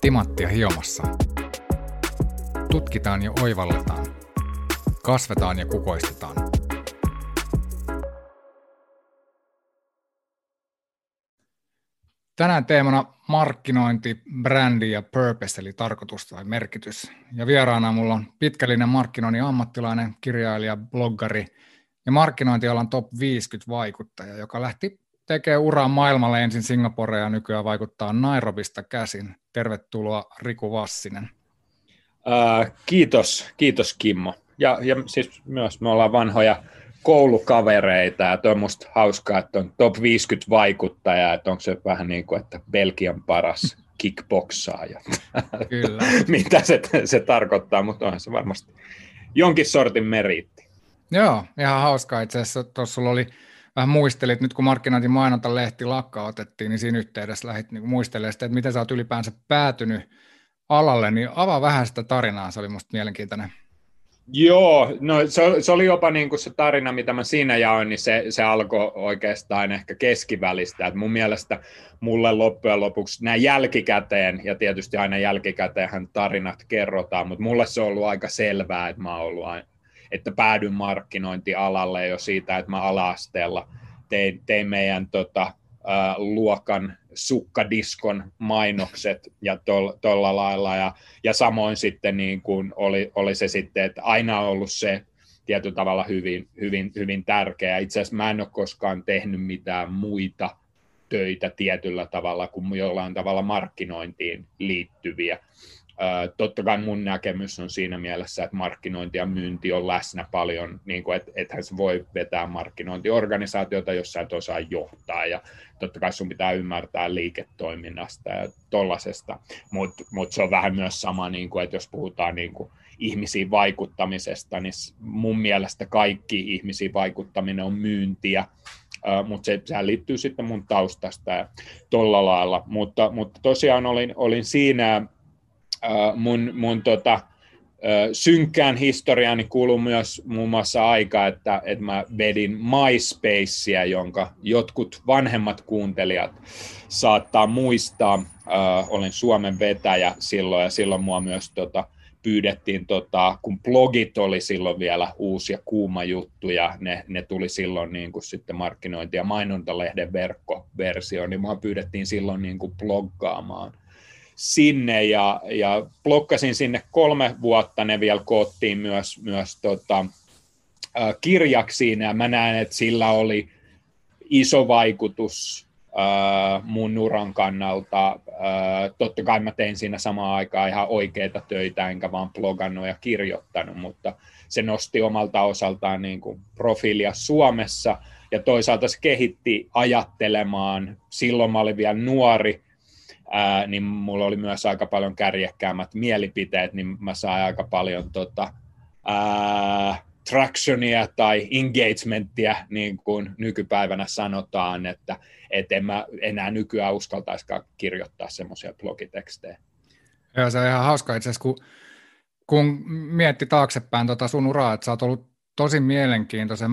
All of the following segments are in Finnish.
Timanttia hiomassa. Tutkitaan ja oivalletaan. Kasvetaan ja kukoistetaan. Tänään teemana markkinointi, brändi ja purpose, eli tarkoitus tai merkitys. Ja vieraana mulla on pitkällinen markkinoinnin ammattilainen, kirjailija, bloggari ja markkinointialan top 50 vaikuttaja, joka lähti tekemään uraa maailmalle ensin Singaporea ja nykyään vaikuttaa Nairobista käsin. Tervetuloa Riku Vassinen. Uh, kiitos, kiitos Kimmo. Ja, ja siis myös me ollaan vanhoja koulukavereita, ja on musta hauskaa, että on top 50 vaikuttajaa, että onko se vähän niin kuin, että Belgian paras kickboksaaja. Kyllä. Mitä se, se tarkoittaa, mutta onhan se varmasti jonkin sortin meriitti. Joo, ihan hauskaa itse asiassa. Tuossa sulla oli vähän muistelit, nyt kun markkinointi mainonta lehti lakkautettiin, niin siinä yhteydessä lähdit niin muistelemaan sitä, että miten sä oot ylipäänsä päätynyt alalle, niin avaa vähän sitä tarinaa, se oli musta mielenkiintoinen. Joo, no se, se oli jopa niin kuin se tarina, mitä mä siinä jaoin, niin se, se alkoi oikeastaan ehkä keskivälistä. Et mun mielestä mulle loppujen lopuksi nämä jälkikäteen, ja tietysti aina jälkikäteenhän tarinat kerrotaan, mutta mulle se on ollut aika selvää, että mä oon ollut että päädyn markkinointialalle jo siitä, että mä ala-asteella tein, tein meidän tota, ää, luokan sukkadiskon mainokset ja tuolla lailla. Ja, ja samoin sitten niin kuin oli, oli se sitten, että aina on ollut se tietyllä tavalla hyvin, hyvin, hyvin tärkeä. Itse asiassa mä en ole koskaan tehnyt mitään muita töitä tietyllä tavalla kuin jollain tavalla markkinointiin liittyviä. Totta kai mun näkemys on siinä mielessä, että markkinointi ja myynti on läsnä paljon, niin kuin, että ethän se voi vetää markkinointiorganisaatiota, jos sä et osaa johtaa, ja totta kai sun pitää ymmärtää liiketoiminnasta ja tollasesta, mutta mut se on vähän myös sama, niin kuin, että jos puhutaan niin kuin ihmisiin vaikuttamisesta, niin mun mielestä kaikki ihmisiin vaikuttaminen on myyntiä, mutta se, sehän liittyy sitten mun taustasta ja tolla lailla. Mutta, mutta tosiaan olin, olin siinä Äh, mun, mun tota, äh, synkkään historiaani kuuluu myös muun muassa aika, että, että mä vedin MySpacea, jonka jotkut vanhemmat kuuntelijat saattaa muistaa. Uh, olin Suomen vetäjä silloin ja silloin mua myös tota, pyydettiin, tota, kun blogit oli silloin vielä uusi ja kuuma juttu ja ne, ne tuli silloin niin kuin sitten markkinointi- ja mainontalehden verkkoversio, niin mua pyydettiin silloin niin kuin bloggaamaan sinne ja, ja blokkasin sinne kolme vuotta, ne vielä koottiin myös, myös tota, kirjaksiin ja mä näen, että sillä oli iso vaikutus äh, mun uran kannalta. Äh, totta kai mä tein siinä samaan aikaan ihan oikeita töitä, enkä vaan blogannut ja kirjoittanut, mutta se nosti omalta osaltaan niin kuin profiilia Suomessa ja toisaalta se kehitti ajattelemaan. Silloin mä olin vielä nuori, ää, niin mulla oli myös aika paljon kärjekkäämät mielipiteet, niin mä sain aika paljon tota, ää, tractionia tai engagementtia, niin kuin nykypäivänä sanotaan, että et en mä enää nykyään uskaltaisikaan kirjoittaa semmoisia blogitekstejä. Joo, se on ihan hauska itse asiassa, kun, kun mietti taaksepäin tota sun uraa, että sä oot ollut tosi mielenkiintoisen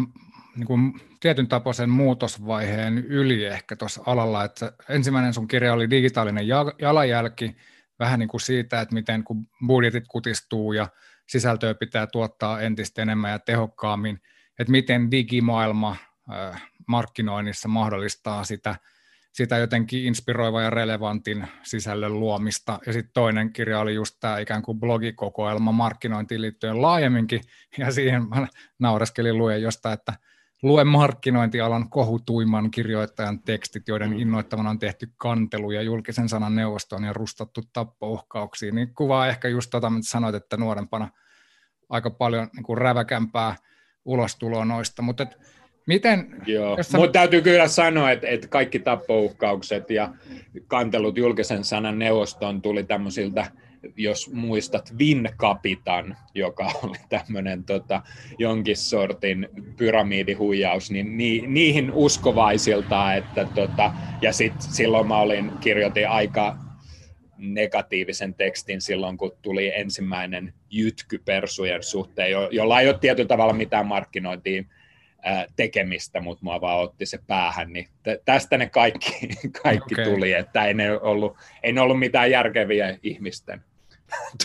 niin kuin tietyn tapoisen muutosvaiheen yli ehkä tuossa alalla, että ensimmäinen sun kirja oli digitaalinen jalanjälki, vähän niin kuin siitä, että miten kun budjetit kutistuu ja sisältöä pitää tuottaa entistä enemmän ja tehokkaammin, että miten digimaailma markkinoinnissa mahdollistaa sitä, sitä jotenkin inspiroiva ja relevantin sisällön luomista. Ja sitten toinen kirja oli just tämä ikään kuin blogikokoelma markkinointiin liittyen laajemminkin, ja siihen mä naureskelin luen jostain, että Lue markkinointialan kohutuimman kirjoittajan tekstit, joiden mm. innoittavana on tehty kanteluja julkisen sanan neuvostoon ja rustattu tappouhkauksiin. Niin kuvaa ehkä just tota, mitä sanoit, että nuorempana aika paljon niin kuin räväkämpää ulostuloa noista. Mutta et, miten... Joo, sä... mutta täytyy kyllä sanoa, että, että kaikki tappouhkaukset ja kantelut julkisen sanan neuvostoon tuli tämmöisiltä jos muistat Kapitan, joka oli tämmöinen tota, jonkin sortin pyramidihuijaus, niin ni, niihin uskovaisilta, että tota, ja sit, silloin mä olin, kirjoitin aika negatiivisen tekstin silloin, kun tuli ensimmäinen jytky persujen suhteen, jo, jolla ei ole tietyllä tavalla mitään markkinointiin tekemistä, mutta mua vaan otti se päähän, niin tästä ne kaikki, kaikki okay. tuli, että ei ne, ollut, ei ne ollut mitään järkeviä ihmisten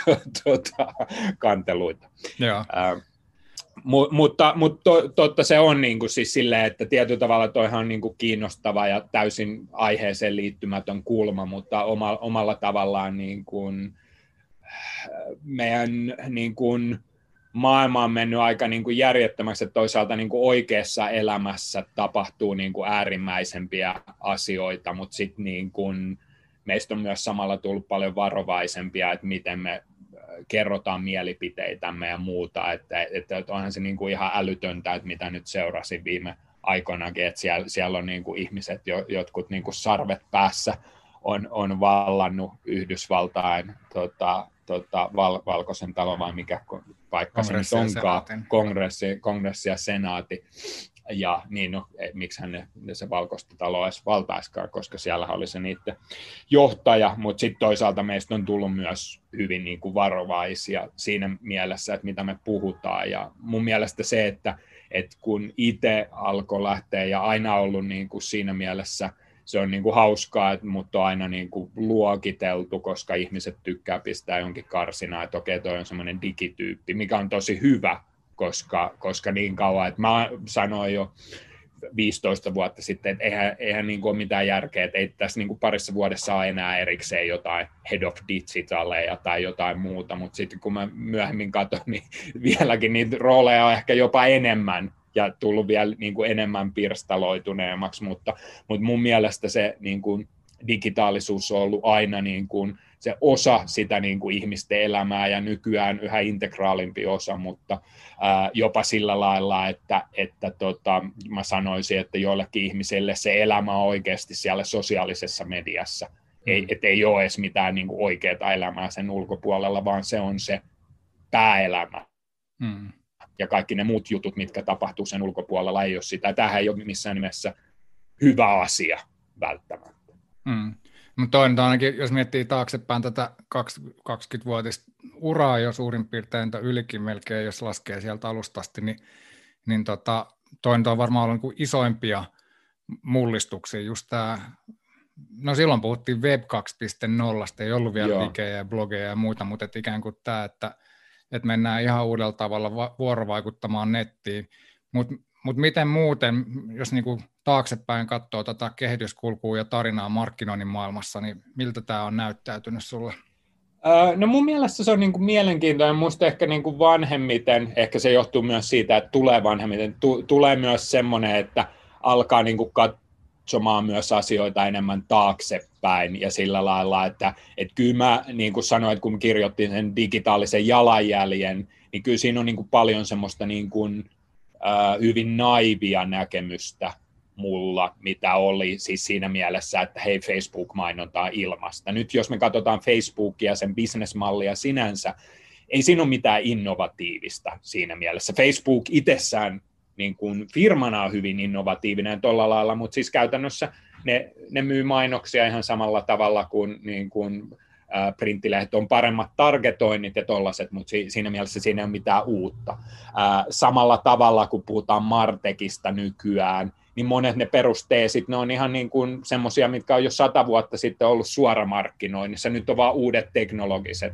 tuota, kanteluita. Joo. Mu, mutta mutta to, totta se on niin kuin siis silleen, että tietyllä tavalla toihan on niin kuin kiinnostava ja täysin aiheeseen liittymätön kulma, mutta oma, omalla tavallaan niin kuin, meidän niin kuin, maailma on mennyt aika niin kuin järjettömäksi, että toisaalta niin kuin oikeassa elämässä tapahtuu niin kuin äärimmäisempiä asioita, mutta sitten niin kuin meistä on myös samalla tullut paljon varovaisempia, että miten me äh, kerrotaan mielipiteitämme ja muuta, että, että onhan se niin kuin ihan älytöntä, että mitä nyt seurasin viime aikoinakin, että siellä, siellä on niin kuin ihmiset, jotkut niin kuin sarvet päässä on, on vallannut Yhdysvaltain tota, tota, val, valkoisen talon vai mikä paikka se nyt onkaan, kongressi, kongressi ja senaati. Ja niin, no, e, miksihän ne, ne se valkoista taloa edes valtaiskaan, koska siellä oli se niiden johtaja, mutta sitten toisaalta meistä on tullut myös hyvin niin kuin varovaisia siinä mielessä, että mitä me puhutaan. Ja mun mielestä se, että, että kun itse alkoi lähteä ja aina ollut niin kuin siinä mielessä – se on niin kuin hauskaa, että mut on aina niin kuin luokiteltu, koska ihmiset tykkää pistää jonkin karsinaan, että okei, toi on semmoinen digityyppi, mikä on tosi hyvä, koska, koska niin kauan, että mä sanoin jo 15 vuotta sitten, että eihän, eihän niin kuin ole mitään järkeä, että ei tässä niin kuin parissa vuodessa ole enää erikseen jotain head of digitaleja tai jotain muuta, mutta sitten kun mä myöhemmin katson, niin vieläkin niitä rooleja on ehkä jopa enemmän ja tullut vielä niin kuin enemmän pirstaloituneemmaksi, mutta, mutta mun mielestä se niin kuin digitaalisuus on ollut aina niin kuin se osa sitä niin kuin ihmisten elämää ja nykyään yhä integraalimpi osa, mutta ää, jopa sillä lailla, että, että tota, mä sanoisin, että joillekin ihmisille se elämä on oikeasti siellä sosiaalisessa mediassa. Mm. Ei, et ei ole edes mitään niin kuin oikeaa elämää sen ulkopuolella, vaan se on se pääelämä. Mm ja kaikki ne muut jutut, mitkä tapahtuu sen ulkopuolella, ei ole sitä. Tähän ei ole missään nimessä hyvä asia välttämättä. Mm. Mutta toinen ainakin, jos miettii taaksepäin tätä 20-vuotista uraa jo suurin piirtein, ylikin melkein, jos laskee sieltä alustasti, niin, niin tota, toinen on varmaan ollut niin isoimpia mullistuksia, just tämä no silloin puhuttiin Web 2.0, ei ollut vielä digejä ja blogeja ja muita, mutta et ikään kuin tämä, että että mennään ihan uudella tavalla vuorovaikuttamaan nettiin. Mutta mut miten muuten, jos niinku taaksepäin katsoo tätä kehityskulkua ja tarinaa markkinoinnin maailmassa, niin miltä tämä on näyttäytynyt sulle? No mun mielestä se on niin kuin mielenkiintoinen, musta ehkä niin kuin vanhemmiten, ehkä se johtuu myös siitä, että tulee vanhemmiten, tulee myös semmoinen, että alkaa niin kuin kat- katsomaan myös asioita enemmän taaksepäin ja sillä lailla, että, että kyllä mä niin kuin sanoin, että kun kirjoitin sen digitaalisen jalanjäljen, niin kyllä siinä on niin kuin paljon semmoista niin kuin, äh, hyvin naivia näkemystä mulla, mitä oli siis siinä mielessä, että hei Facebook-mainontaa ilmasta. Nyt jos me katsotaan Facebookia, sen bisnesmallia sinänsä, ei siinä ole mitään innovatiivista siinä mielessä. Facebook itsessään niin kuin firmana on hyvin innovatiivinen tuolla lailla, mutta siis käytännössä ne, ne myy mainoksia ihan samalla tavalla kuin, niin kuin printtilehdet on paremmat targetoinnit ja tollaset, mutta si, siinä mielessä siinä ei ole mitään uutta. Samalla tavalla, kun puhutaan Martekista nykyään, niin monet ne perusteesit, ne on ihan niin kuin semmoisia, mitkä on jo sata vuotta sitten ollut suoramarkkinoinnissa, nyt on vaan uudet teknologiset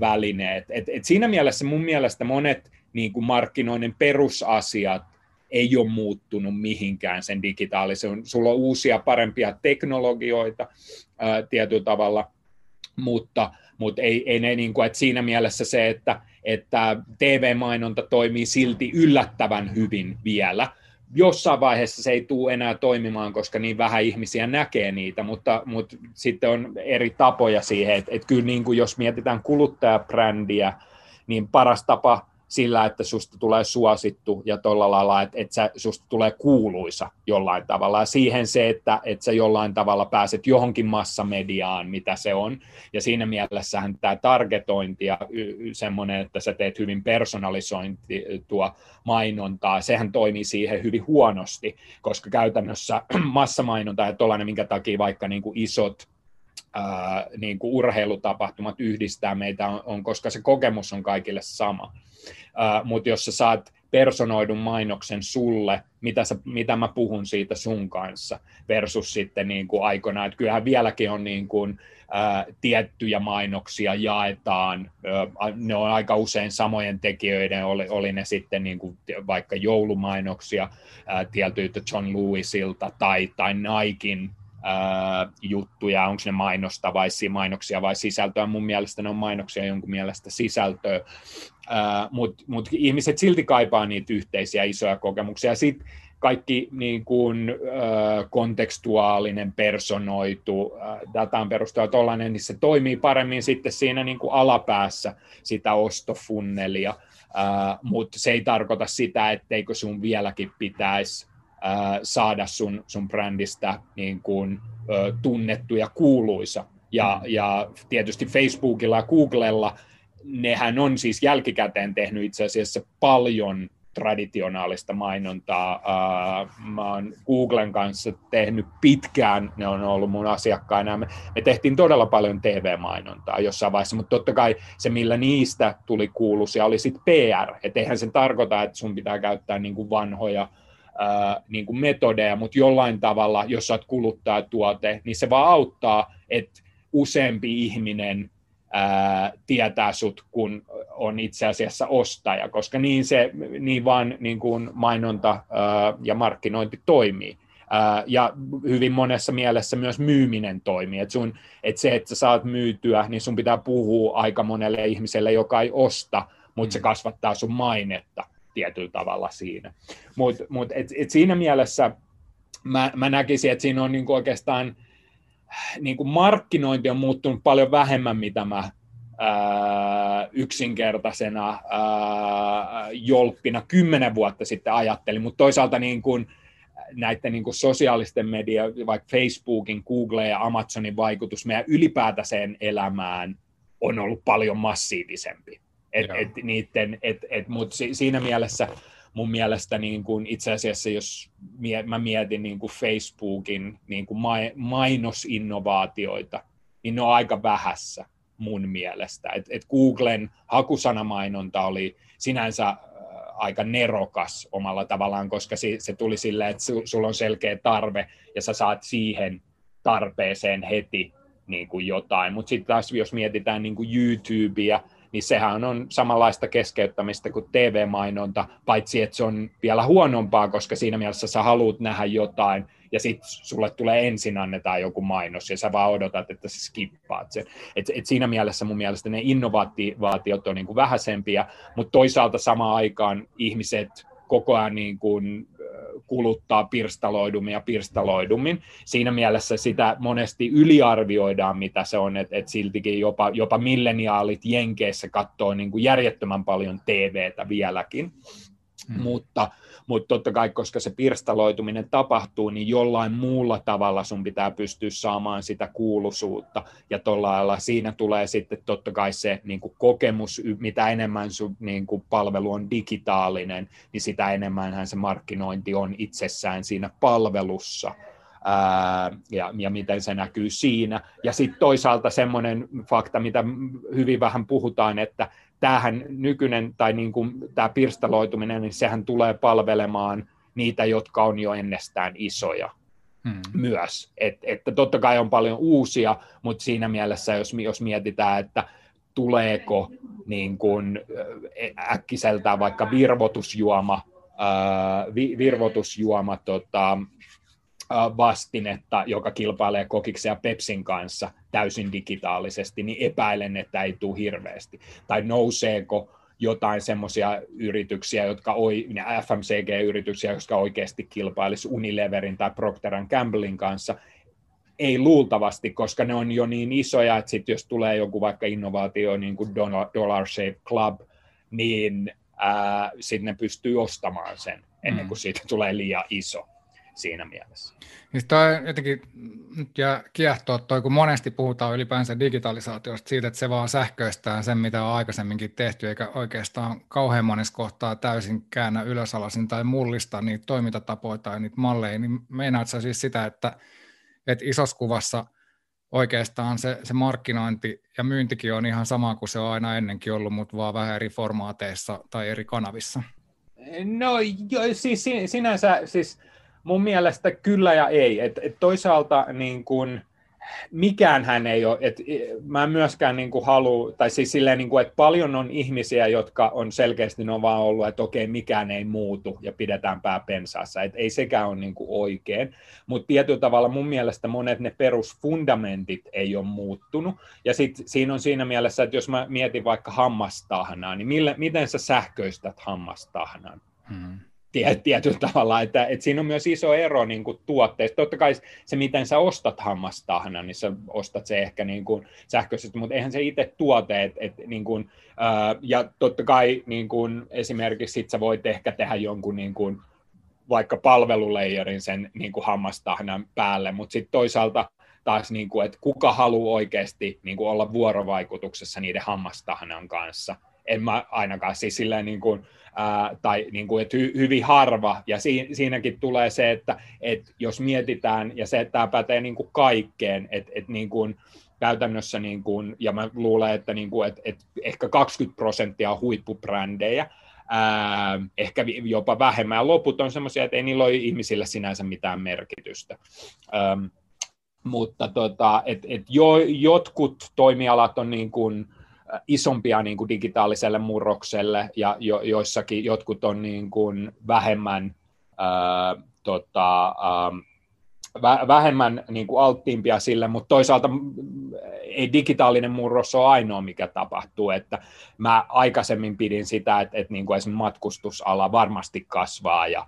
välineet. Et, et siinä mielessä mun mielestä monet niin kuin markkinoinnin perusasiat ei ole muuttunut mihinkään sen digitaalisen. Sulla on uusia, parempia teknologioita ää, tietyllä tavalla, mutta, mutta ei, ei ne, niin kuin, että siinä mielessä se, että, että TV-mainonta toimii silti yllättävän hyvin vielä, jossain vaiheessa se ei tule enää toimimaan, koska niin vähän ihmisiä näkee niitä, mutta, mutta sitten on eri tapoja siihen, että, että kyllä niin kuin jos mietitään kuluttajabrändiä, niin paras tapa sillä, että susta tulee suosittu ja tuolla lailla, että, että sä, susta tulee kuuluisa jollain tavalla. Ja siihen se, että, että sä jollain tavalla pääset johonkin massamediaan, mitä se on. Ja siinä mielessähän tämä targetointi ja semmoinen, että sä teet hyvin personalisointia mainontaa, sehän toimii siihen hyvin huonosti, koska käytännössä massamainonta ja tuollainen, minkä takia vaikka niin kuin isot ää, niin kuin urheilutapahtumat yhdistää meitä, on, on, koska se kokemus on kaikille sama. Uh, mutta jos sä saat personoidun mainoksen sulle, mitä, sä, mitä mä puhun siitä sun kanssa, versus sitten niin kuin aikoinaan, että kyllähän vieläkin on niin kuin, ää, tiettyjä mainoksia jaetaan, ää, ne on aika usein samojen tekijöiden, oli, oli ne sitten niin kuin vaikka joulumainoksia ää, tietyiltä John Lewisilta tai, tai Nikein juttuja, onko ne mainosta vai mainoksia vai sisältöä. Mun mielestä ne on mainoksia, jonkun mielestä sisältöä, mutta mut ihmiset silti kaipaa niitä yhteisiä isoja kokemuksia. Sitten kaikki niin kuin, kontekstuaalinen, personoitu, dataan perustuva tollainen, niin se toimii paremmin sitten siinä niin kuin alapäässä sitä ostofunnelia, mutta se ei tarkoita sitä, etteikö sun vieläkin pitäisi saada sun, sun brändistä niin kuin, tunnettu ja kuuluisa. Ja, ja tietysti Facebookilla ja Googlella nehän on siis jälkikäteen tehnyt itse asiassa paljon traditionaalista mainontaa. Mä oon Googlen kanssa tehnyt pitkään, ne on ollut mun asiakkaina. Me, me tehtiin todella paljon TV-mainontaa jossain vaiheessa, mutta totta kai se, millä niistä tuli kuuluisia, oli sitten PR. Et eihän se tarkoita, että sun pitää käyttää niin kuin vanhoja ää, niin kuin metodeja, mutta jollain tavalla, jos sä oot kuluttajatuote, niin se vaan auttaa, että useampi ihminen ää, tietää sut, kun on itse asiassa ostaja, koska niin, se, niin vaan niin kuin mainonta ää, ja markkinointi toimii. Ää, ja hyvin monessa mielessä myös myyminen toimii. Et sun, et se, että sä saat myytyä, niin sun pitää puhua aika monelle ihmiselle, joka ei osta, mutta mm. se kasvattaa sun mainetta tietyllä tavalla siinä. Mutta mut, et, et siinä mielessä mä, mä näkisin, että siinä on niinku oikeastaan niinku markkinointi on muuttunut paljon vähemmän, mitä mä ää, yksinkertaisena ää, jolppina kymmenen vuotta sitten ajattelin, mutta toisaalta niin kuin, näiden niin kuin sosiaalisten media, vaikka Facebookin, Google ja Amazonin vaikutus meidän ylipäätäiseen elämään on ollut paljon massiivisempi. Et, et niiden, et, et, mut si, siinä mielessä mun mielestä niin kuin itse asiassa, jos mie, mä mietin niin kuin Facebookin niin kuin ma, mainosinnovaatioita, niin ne on aika vähässä mun mielestä. Et, et Googlen hakusanamainonta oli sinänsä äh, aika nerokas omalla tavallaan, koska se, se tuli silleen, että su, sulla on selkeä tarve ja sä saat siihen tarpeeseen heti niin kuin jotain. Mutta sitten taas jos mietitään niin kuin YouTubea, niin sehän on samanlaista keskeyttämistä kuin TV-mainonta, paitsi että se on vielä huonompaa, koska siinä mielessä sä haluat nähdä jotain, ja sitten sulle tulee ensin annetaan joku mainos, ja sä vaan odotat, että sä skippaat sen. Et, et siinä mielessä mun mielestä ne innovaatiot on niin kuin vähäisempiä, mutta toisaalta samaan aikaan ihmiset koko ajan niin kuin kuluttaa pirstaloidummin ja pirstaloidummin. Siinä mielessä sitä monesti yliarvioidaan, mitä se on, että et siltikin jopa, jopa milleniaalit Jenkeissä katsoo niin kuin järjettömän paljon TVtä vieläkin. Hmm. Mutta mutta totta kai, koska se pirstaloituminen tapahtuu, niin jollain muulla tavalla sun pitää pystyä saamaan sitä kuuluisuutta, ja tuolla lailla siinä tulee sitten totta kai se niin kuin kokemus, mitä enemmän sun niin kuin palvelu on digitaalinen, niin sitä enemmän se markkinointi on itsessään siinä palvelussa, Ää, ja, ja miten se näkyy siinä. Ja sitten toisaalta semmoinen fakta, mitä hyvin vähän puhutaan, että tämähän nykyinen tai niin kuin tämä pirstaloituminen, niin sehän tulee palvelemaan niitä, jotka on jo ennestään isoja hmm. myös. Et, että totta kai on paljon uusia, mutta siinä mielessä, jos, jos mietitään, että tuleeko niin kuin äkkiseltään vaikka virvotusjuoma, virvotusjuoma tota, vastinetta, joka kilpailee Kokiksen ja Pepsin kanssa täysin digitaalisesti, niin epäilen, että ei tule hirveästi. Tai nouseeko jotain semmoisia yrityksiä, jotka FMCG-yrityksiä, jotka oikeasti kilpailisi Unileverin tai Procter Gamblein kanssa, ei luultavasti, koska ne on jo niin isoja, että sit jos tulee joku vaikka innovaatio niin kuin Dollar Shave Club, niin sitten ne pystyy ostamaan sen ennen mm. kuin siitä tulee liian iso siinä mielessä. Siis toi jotenkin nyt ja kiehtoo toi, kun monesti puhutaan ylipäänsä digitalisaatiosta siitä, että se vaan sähköistää sen, mitä on aikaisemminkin tehty, eikä oikeastaan kauhean monessa kohtaa täysin käännä ylösalasin tai mullista niitä toimintatapoja tai niitä malleja, niin meinaat sä siis sitä, että, että isossa kuvassa oikeastaan se, se markkinointi ja myyntikin on ihan sama kuin se on aina ennenkin ollut, mutta vaan vähän eri formaateissa tai eri kanavissa? No jo, siis sinänsä, siis mun mielestä kyllä ja ei. Et, et toisaalta niin kun, mikään hän ei ole, että mä myöskään niin halua, tai siis silleen, niin kuin, että paljon on ihmisiä, jotka on selkeästi no vaan ollut, että okei, mikään ei muutu ja pidetään pää pensaassa, että ei sekään ole niin oikein, mutta tietyllä tavalla mun mielestä monet ne perusfundamentit ei ole muuttunut, ja sitten siinä on siinä mielessä, että jos mä mietin vaikka hammastahnaa, niin millä, miten sä sähköistät hammastahnan? Hmm tietyllä tavalla, että, että siinä on myös iso ero niin kuin tuotteista. Totta kai se, miten sä ostat hammastahna, niin sä ostat se ehkä niin kuin sähköisesti, mutta eihän se itse tuote, et, et, niin kuin, ää, ja totta kai niin kuin, esimerkiksi sit sä voit ehkä tehdä jonkun niin kuin, vaikka palveluleijarin sen niin kuin hammastahnan päälle, mutta sitten toisaalta taas, niin kuin, että kuka haluaa oikeasti niin kuin olla vuorovaikutuksessa niiden hammastahnan kanssa. En mä ainakaan siis silleen niin kuin, ää, tai niin kuin, että hy, hyvin harva, ja si, siinäkin tulee se, että, että jos mietitään, ja se, että tämä pätee niin kuin kaikkeen, että, että niin kuin, käytännössä, niin kuin, ja mä luulen, että, niin kuin, että, että ehkä 20 prosenttia on huippubrändejä, ää, ehkä jopa vähemmän, loput on semmoisia, että ei niillä ole ihmisille sinänsä mitään merkitystä. Ähm, mutta tota, et, et jo, jotkut toimialat on niin kuin, isompia niin kuin digitaaliselle murrokselle ja jo, joissakin jotkut on niin kuin vähemmän, ää, tota, ää, vähemmän niin kuin alttiimpia sille, mutta toisaalta ei digitaalinen murros ole ainoa, mikä tapahtuu. Että mä aikaisemmin pidin sitä, että, että niin kuin esimerkiksi matkustusala varmasti kasvaa ja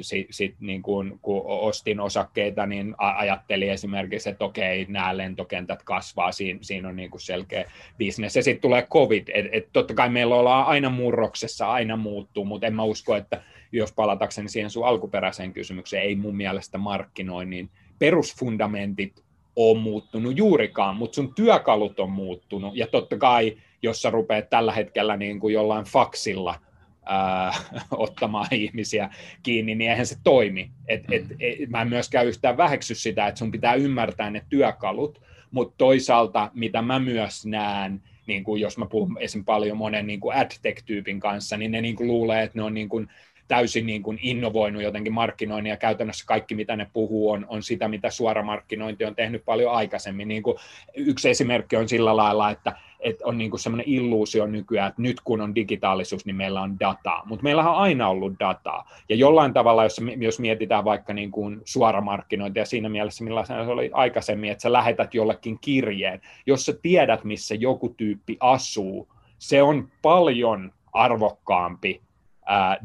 sitten sit niin kun, kun ostin osakkeita, niin ajattelin esimerkiksi, että okei, nämä lentokentät kasvaa, siinä, siinä on niin kuin selkeä bisnes. Ja sitten tulee COVID, että et totta kai meillä ollaan aina murroksessa, aina muuttuu, mutta en mä usko, että jos palatakseni siihen sun alkuperäiseen kysymykseen, ei mun mielestä markkinoinnin perusfundamentit on muuttunut juurikaan, mutta sun työkalut on muuttunut, ja totta kai, jos sä rupeat tällä hetkellä niin kuin jollain faksilla – ää, ottamaan ihmisiä kiinni, niin eihän se toimi. Et, et, mm. et, mä en myöskään yhtään väheksy sitä, että sun pitää ymmärtää ne työkalut, mutta toisaalta, mitä mä myös näen, niin kuin jos mä puhun esim. paljon monen niin kuin ad-tech-tyypin kanssa, niin ne niin kuin luulee, että ne on niin kuin täysin niin kuin innovoinut jotenkin markkinoinnin ja käytännössä kaikki, mitä ne puhuu, on, on sitä, mitä suora markkinointi on tehnyt paljon aikaisemmin. Niin kuin yksi esimerkki on sillä lailla, että, että on niin semmoinen illuusio nykyään, että nyt kun on digitaalisuus, niin meillä on dataa. Mutta meillä on aina ollut dataa. Ja jollain tavalla, jos, jos mietitään vaikka niin kuin suoramarkkinointia siinä mielessä, millaisena se oli aikaisemmin, että sä lähetät jollekin kirjeen, jos sä tiedät, missä joku tyyppi asuu, se on paljon arvokkaampi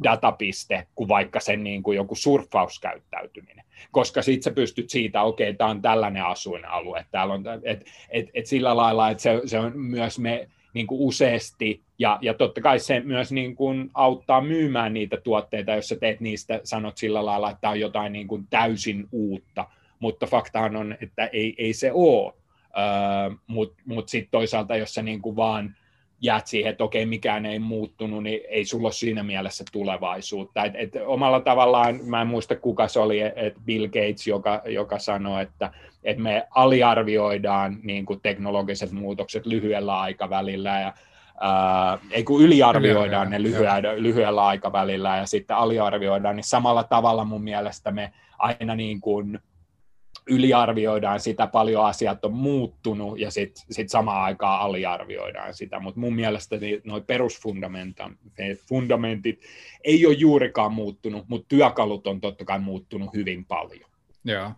datapiste kuin vaikka sen niin kuin joku surffauskäyttäytyminen. Koska sitten sä pystyt siitä, okei, okay, tämä on tällainen asuinalue, täällä on, et, et, et sillä lailla, että se, se on myös me niin kuin useasti, ja, ja totta kai se myös niin kuin auttaa myymään niitä tuotteita, jos sä teet niistä, sanot sillä lailla, että tämä on jotain niin kuin täysin uutta, mutta faktahan on, että ei, ei se ole. Uh, mutta mut sitten toisaalta, jos sä niin kuin vaan jäät siihen, että okei, mikään ei muuttunut, niin ei sulla ole siinä mielessä tulevaisuutta. Et, et omalla tavallaan, mä en muista kuka se oli, että Bill Gates, joka, joka sanoi, että, että me aliarvioidaan niin kuin teknologiset muutokset lyhyellä aikavälillä ja ää, ei kun yliarvioidaan ne lyhyellä, lyhyellä aikavälillä ja sitten aliarvioidaan, niin samalla tavalla mun mielestä me aina niin kuin, yliarvioidaan sitä, paljon asiat on muuttunut ja sitten sit samaan aikaan aliarvioidaan sitä, mutta mun mielestä nuo perusfundamentit ei ole juurikaan muuttunut, mutta työkalut on totta kai muuttunut hyvin paljon. Joo.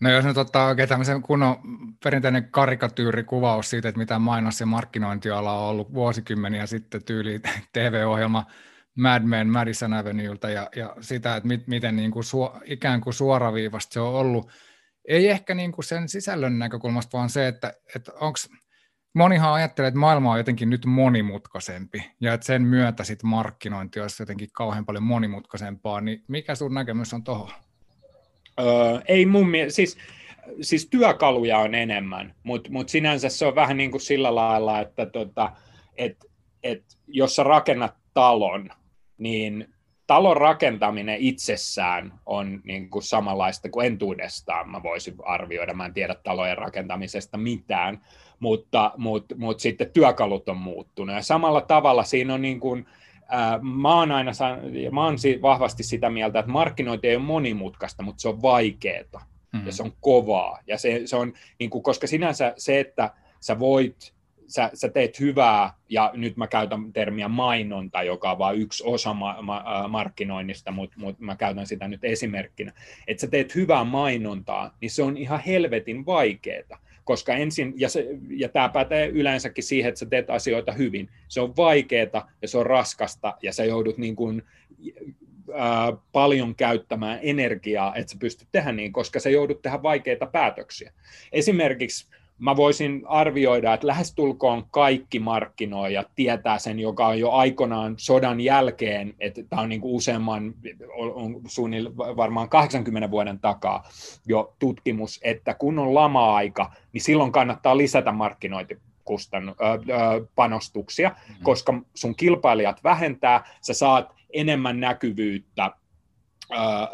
No jos nyt ottaa oikein tämmöisen kunnon perinteinen karikatyyrikuvaus siitä, että mitä mainos- ja markkinointiala on ollut vuosikymmeniä sitten tyyli TV-ohjelma Mad Men Madison Avenuelta ja, ja sitä, että mit, miten niin kuin suo, ikään kuin suoraviivasta se on ollut, ei ehkä niin kuin sen sisällön näkökulmasta, vaan se, että, että onko monihan ajattelee, että maailma on jotenkin nyt monimutkaisempi ja että sen myötä sit markkinointi olisi jotenkin kauhean paljon monimutkaisempaa, niin mikä sun näkemys on tuohon? Öö, ei mun mielestä, siis, siis työkaluja on enemmän, mutta mut sinänsä se on vähän niin kuin sillä lailla, että tota, et, et, jos sä rakennat talon, niin talon rakentaminen itsessään on niin kuin samanlaista kuin entuudestaan, mä voisin arvioida. Mä en tiedä talojen rakentamisesta mitään, mutta, mutta, mutta sitten työkalut on muuttunut. Ja samalla tavalla siinä on niin kuin, mä oon aina mä oon vahvasti sitä mieltä, että markkinointi ei ole monimutkaista, mutta se on vaikeaa mm. ja se on kovaa. Ja se, se on, niin kuin, koska sinänsä se, että sä voit sä, sä teet hyvää, ja nyt mä käytän termiä mainonta, joka on vain yksi osa ma- ma- markkinoinnista, mutta mut mä käytän sitä nyt esimerkkinä, että sä teet hyvää mainontaa, niin se on ihan helvetin vaikeaa, koska ensin, ja, ja tämä pätee yleensäkin siihen, että sä teet asioita hyvin, se on vaikeaa ja se on raskasta, ja sä joudut niin kuin, ää, paljon käyttämään energiaa, että sä pystyt tehdä niin, koska sä joudut tehdä vaikeita päätöksiä. Esimerkiksi mä voisin arvioida, että lähestulkoon kaikki markkinoijat tietää sen, joka on jo aikanaan sodan jälkeen, että tämä on niin kuin useamman, on suunnilleen varmaan 80 vuoden takaa jo tutkimus, että kun on lama-aika, niin silloin kannattaa lisätä markkinointipanostuksia, mm-hmm. koska sun kilpailijat vähentää, sä saat enemmän näkyvyyttä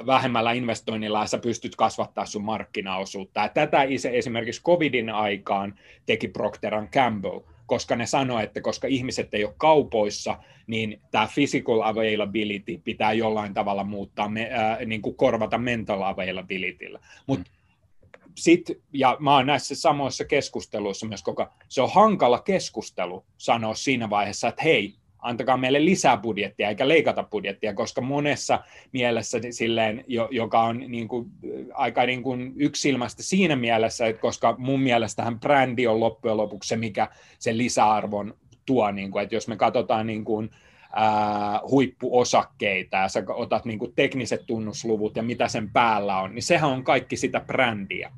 vähemmällä investoinnilla sä pystyt kasvattaa sun markkinaosuutta. Ja tätä esimerkiksi covidin aikaan teki Procter Gamble, koska ne sanoi, että koska ihmiset ei ole kaupoissa, niin tämä physical availability pitää jollain tavalla muuttaa, äh, niin kuin korvata mental availabilityllä. Mm. sit, ja mä oon näissä samoissa keskusteluissa myös koko se on hankala keskustelu sanoa siinä vaiheessa, että hei, antakaa meille lisää budjettia eikä leikata budjettia, koska monessa mielessä silleen, joka on niin kuin, aika niin kuin yksilmästä siinä mielessä, että koska mun mielestähän brändi on loppujen lopuksi se, mikä sen lisäarvon tuo, niin kuin, että jos me katsotaan niin kuin, ää, huippuosakkeita ja sä otat niin kuin tekniset tunnusluvut ja mitä sen päällä on, niin sehän on kaikki sitä brändiä.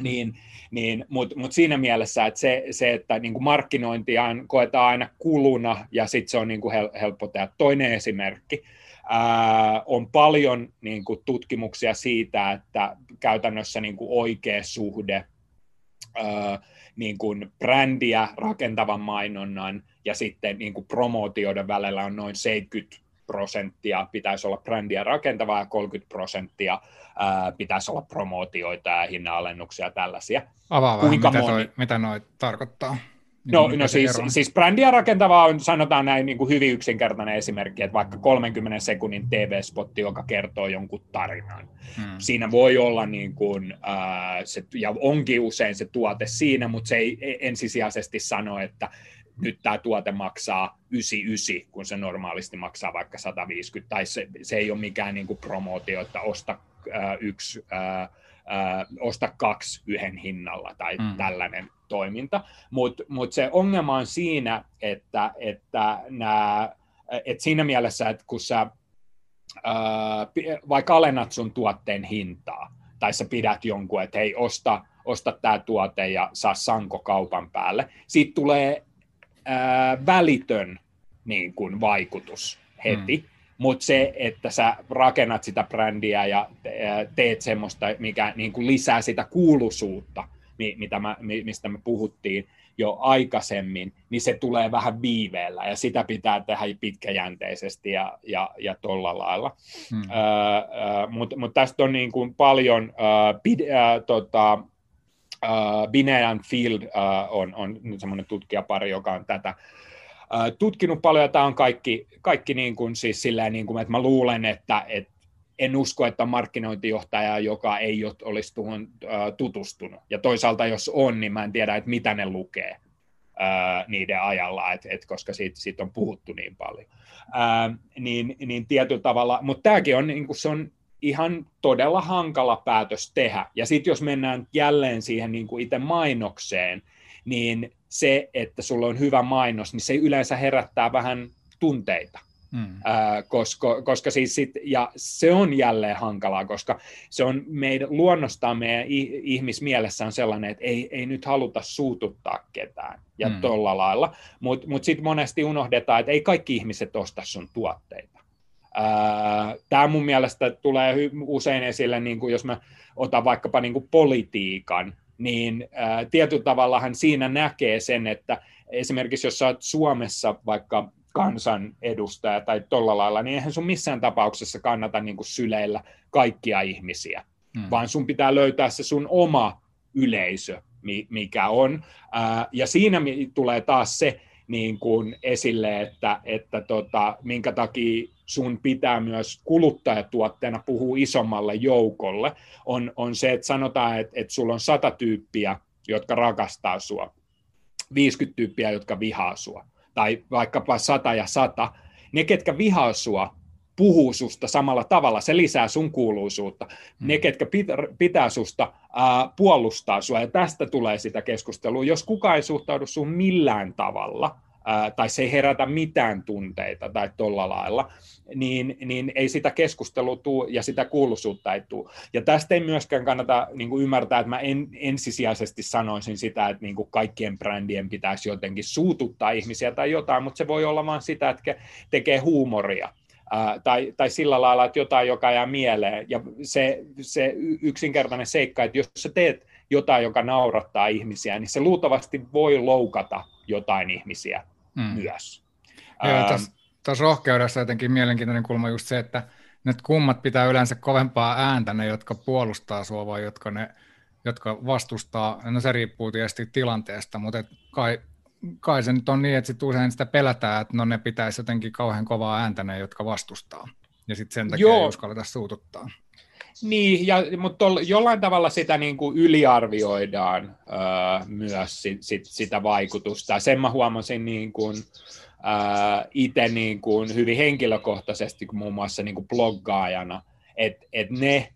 Niin, niin, Mutta mut siinä mielessä, että se, se että niin kuin markkinointia koetaan aina kuluna ja sitten se on niin kuin hel, helppo tehdä. Toinen esimerkki, ää, on paljon niin kuin tutkimuksia siitä, että käytännössä niin kuin oikea suhde ää, niin kuin brändiä rakentavan mainonnan ja sitten niin kuin promootioiden välillä on noin 70 prosenttia pitäisi olla brändiä rakentavaa ja 30 prosenttia ää, pitäisi olla promootioita ja hinnanalennuksia ja tällaisia. Avaa vähän, Kuinka mitä, moni... toi, mitä noi tarkoittaa. Niin no, no siis, siis brändiä rakentavaa on, sanotaan näin niin kuin hyvin yksinkertainen esimerkki, että vaikka 30 sekunnin TV-spotti, joka kertoo jonkun tarinan. Hmm. Siinä voi olla, niin kuin, äh, se, ja onkin usein se tuote siinä, mutta se ei ensisijaisesti sano, että nyt tämä tuote maksaa 99, kun se normaalisti maksaa vaikka 150, tai se, se ei ole mikään niin kuin promootio, että osta äh, yksi, äh, äh, osta kaksi yhden hinnalla tai mm. tällainen toiminta. Mutta mut se ongelma on siinä, että, että nää, et siinä mielessä, että kun sä äh, vaikka alennat sun tuotteen hintaa, tai sä pidät jonkun, että hei, osta, osta tämä tuote ja saa sanko kaupan päälle, siitä tulee ää, välitön niin kuin, vaikutus heti. Mm. Mutta se, että sä rakennat sitä brändiä ja teet semmoista, mikä niin kuin lisää sitä kuuluisuutta, mitä mä, mistä me puhuttiin jo aikaisemmin, niin se tulee vähän viiveellä ja sitä pitää tehdä pitkäjänteisesti ja, ja, ja tolla lailla. Hmm. Mutta mut tästä on niin kuin paljon uh, pid, uh, tota, Uh, Binean Field uh, on, on semmoinen tutkijapari, joka on tätä uh, tutkinut paljon, tämä on kaikki, kaikki niin kuin, siis silleen, niin kuin, että mä luulen, että, että en usko, että markkinointijohtaja, joka ei olisi tuohon uh, tutustunut. Ja toisaalta jos on, niin mä en tiedä, että mitä ne lukee uh, niiden ajalla, et, et, koska siitä, siitä on puhuttu niin paljon. Uh, niin, niin tietyllä tavalla, mutta tämäkin on, niin kuin, se on ihan todella hankala päätös tehdä. Ja sitten jos mennään jälleen siihen niin kuin itse mainokseen, niin se, että sulla on hyvä mainos, niin se yleensä herättää vähän tunteita. Hmm. Ää, koska, koska siis sit, ja se on jälleen hankalaa, koska se on meidän luonnostaan meidän ihmismielessä on sellainen, että ei, ei nyt haluta suututtaa ketään ja hmm. tolla lailla, mutta mut sitten monesti unohdetaan, että ei kaikki ihmiset osta sun tuotteita. Tämä mun mielestä tulee usein esille, niin kuin jos mä otan vaikkapa niin kuin politiikan, niin ää, tietyllä tavallahan siinä näkee sen, että esimerkiksi jos sä oot Suomessa vaikka kansanedustaja tai tolla lailla, niin eihän sun missään tapauksessa kannata niin kuin syleillä kaikkia ihmisiä, hmm. vaan sun pitää löytää se sun oma yleisö, mikä on. Ja siinä tulee taas se, niin kuin esille, että, että tota, minkä takia sun pitää myös kuluttajatuotteena puhua isommalle joukolle, on, on se, että sanotaan, että, että sulla on sata tyyppiä, jotka rakastaa sua, 50 tyyppiä, jotka vihaa sua, tai vaikkapa sata ja sata. Ne, ketkä vihaa sua, puhuu susta samalla tavalla, se lisää sun kuuluisuutta. Hmm. Ne, ketkä pitää susta, ää, puolustaa sua, ja tästä tulee sitä keskustelua. Jos kukaan ei suhtaudu sun millään tavalla, tai se ei herätä mitään tunteita tai tuolla lailla, niin, niin ei sitä keskustelua tuu ja sitä kuuluisuutta ei tule. Ja tästä ei myöskään kannata niin kuin ymmärtää, että mä en, ensisijaisesti sanoisin sitä, että niin kuin kaikkien brändien pitäisi jotenkin suututtaa ihmisiä tai jotain, mutta se voi olla vain sitä, että tekee huumoria tai, tai sillä lailla, että jotain, joka jää mieleen. Ja se, se yksinkertainen seikka, että jos sä teet jotain, joka naurattaa ihmisiä, niin se luultavasti voi loukata jotain ihmisiä mm. myös. Joo, tässä, tässä rohkeudessa jotenkin mielenkiintoinen kulma just se, että ne kummat pitää yleensä kovempaa ääntä, ne jotka puolustaa sua vai jotka, ne, jotka vastustaa, no se riippuu tietysti tilanteesta, mutta et kai kai se nyt on niin, että sit usein sitä pelätään, että no ne pitäisi jotenkin kauhean kovaa ääntä ne, jotka vastustaa. Ja sitten sen takia Joo. ei uskalleta suututtaa. Niin, ja, mutta jollain tavalla sitä niin kuin yliarvioidaan öö, myös sit, sit, sitä vaikutusta. Sen mä huomasin niin kuin, öö, itse niin kuin hyvin henkilökohtaisesti, kun muun muassa niin kuin bloggaajana, että et ne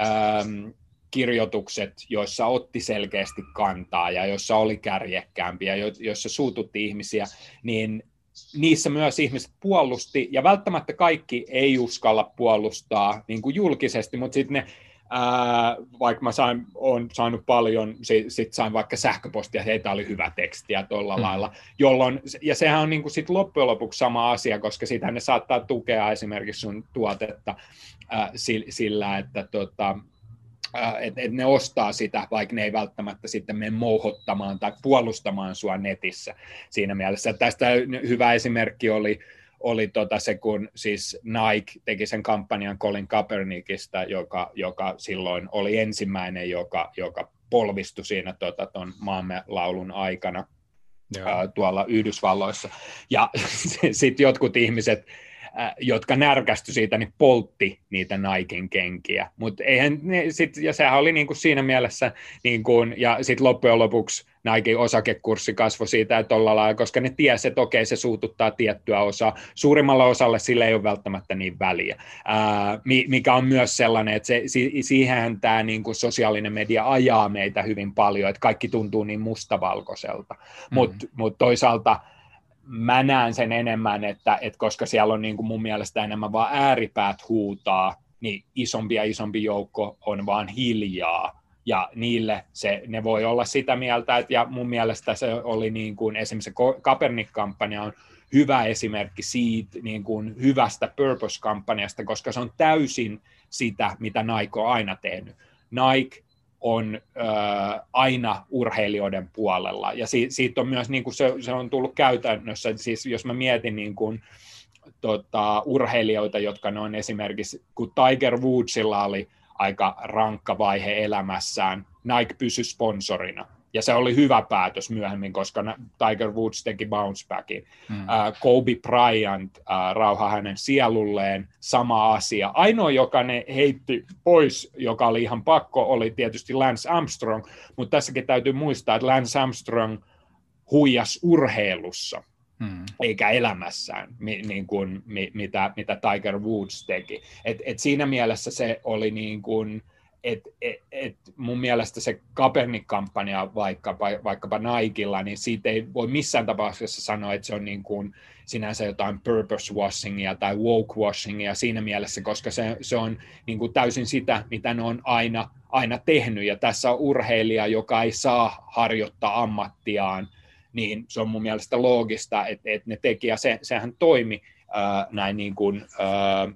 öö, kirjoitukset, joissa otti selkeästi kantaa ja joissa oli kärjekkäämpiä, joissa suututti ihmisiä, niin niissä myös ihmiset puolusti, ja välttämättä kaikki ei uskalla puolustaa niin kuin julkisesti, mutta sitten ne Ää, vaikka mä sain, on saanut paljon, sitten sit sain vaikka sähköpostia, että heitä oli hyvä tekstiä tuolla hmm. lailla, jolloin, ja sehän on niin kuin sit loppujen lopuksi sama asia, koska sitä ne saattaa tukea esimerkiksi sun tuotetta ää, sillä, että tota, että et ne ostaa sitä, vaikka ne ei välttämättä sitten mene mouhottamaan tai puolustamaan sua netissä siinä mielessä. Tästä hyvä esimerkki oli, oli tota se, kun siis Nike teki sen kampanjan Colin Kaepernickista, joka, joka silloin oli ensimmäinen, joka, joka polvistui siinä tota, ton maamme laulun aikana ää, tuolla Yhdysvalloissa. Ja sitten jotkut ihmiset äh, jotka närkästy siitä, niin poltti niitä Naikin kenkiä. Mut eihän ne, sit, ja sehän oli niin kuin siinä mielessä, niin kuin, ja sitten loppujen lopuksi Nike osakekurssi kasvoi siitä, että lailla, koska ne tiesi, että okei, se suututtaa tiettyä osaa. Suurimmalle osalle sille ei ole välttämättä niin väliä, ää, mikä on myös sellainen, että se, siihen tämä niin kuin sosiaalinen media ajaa meitä hyvin paljon, että kaikki tuntuu niin mustavalkoiselta. Mm-hmm. Mutta mut toisaalta mä näen sen enemmän, että, että koska siellä on niin kuin mun mielestä enemmän vaan ääripäät huutaa, niin isompi ja isompi joukko on vaan hiljaa. Ja niille se, ne voi olla sitä mieltä, että, ja mun mielestä se oli niin kuin esimerkiksi se Kaepernick-kampanja on hyvä esimerkki siitä niin kuin hyvästä purpose-kampanjasta, koska se on täysin sitä, mitä Nike on aina tehnyt. Nike on äh, aina urheilijoiden puolella. Ja si, siitä on myös, niin kuin se, se on tullut käytännössä, siis jos mä mietin niin kuin, tota, urheilijoita, jotka ne on esimerkiksi, kun Tiger Woodsilla oli aika rankka vaihe elämässään, Nike pysyi sponsorina ja se oli hyvä päätös myöhemmin, koska Tiger Woods teki bounce backin. Mm. Uh, Kobe Bryant, uh, rauha hänen sielulleen, sama asia. Ainoa, joka ne heitti pois, joka oli ihan pakko, oli tietysti Lance Armstrong, mutta tässäkin täytyy muistaa, että Lance Armstrong huijas urheilussa, hmm. eikä elämässään, mi, niin kuin, mi, mitä, mitä Tiger Woods teki. Et, et siinä mielessä se oli niin kuin, et, et, et mun mielestä se Kaepernick-kampanja vaikkapa, vaikkapa Nikella, niin siitä ei voi missään tapauksessa sanoa, että se on niin kuin sinänsä jotain purpose washingia tai woke washingia siinä mielessä, koska se, se on niin kuin täysin sitä, mitä ne on aina, aina tehnyt. Ja tässä on urheilija, joka ei saa harjoittaa ammattiaan, niin se on mun mielestä loogista, että, että ne teki, ja se, sehän toimi näin niin kuin,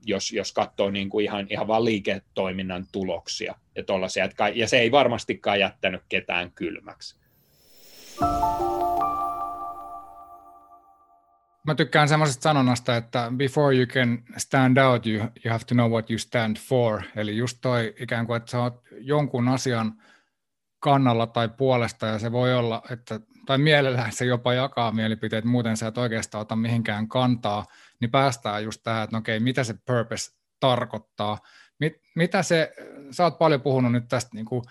jos, jos katsoo niin kuin ihan, ihan vain liiketoiminnan tuloksia ja tollaisia, ja se ei varmastikaan jättänyt ketään kylmäksi. Mä tykkään semmoisesta sanonnasta, että before you can stand out, you, you have to know what you stand for. Eli just toi ikään kuin, että sä oot jonkun asian kannalla tai puolesta, ja se voi olla, että, tai mielellään se jopa jakaa mielipiteet, muuten sä et oikeastaan ota mihinkään kantaa, niin päästään just tähän, että no okei, mitä se purpose tarkoittaa, Mit, mitä se, sä oot paljon puhunut nyt tästä niin kuin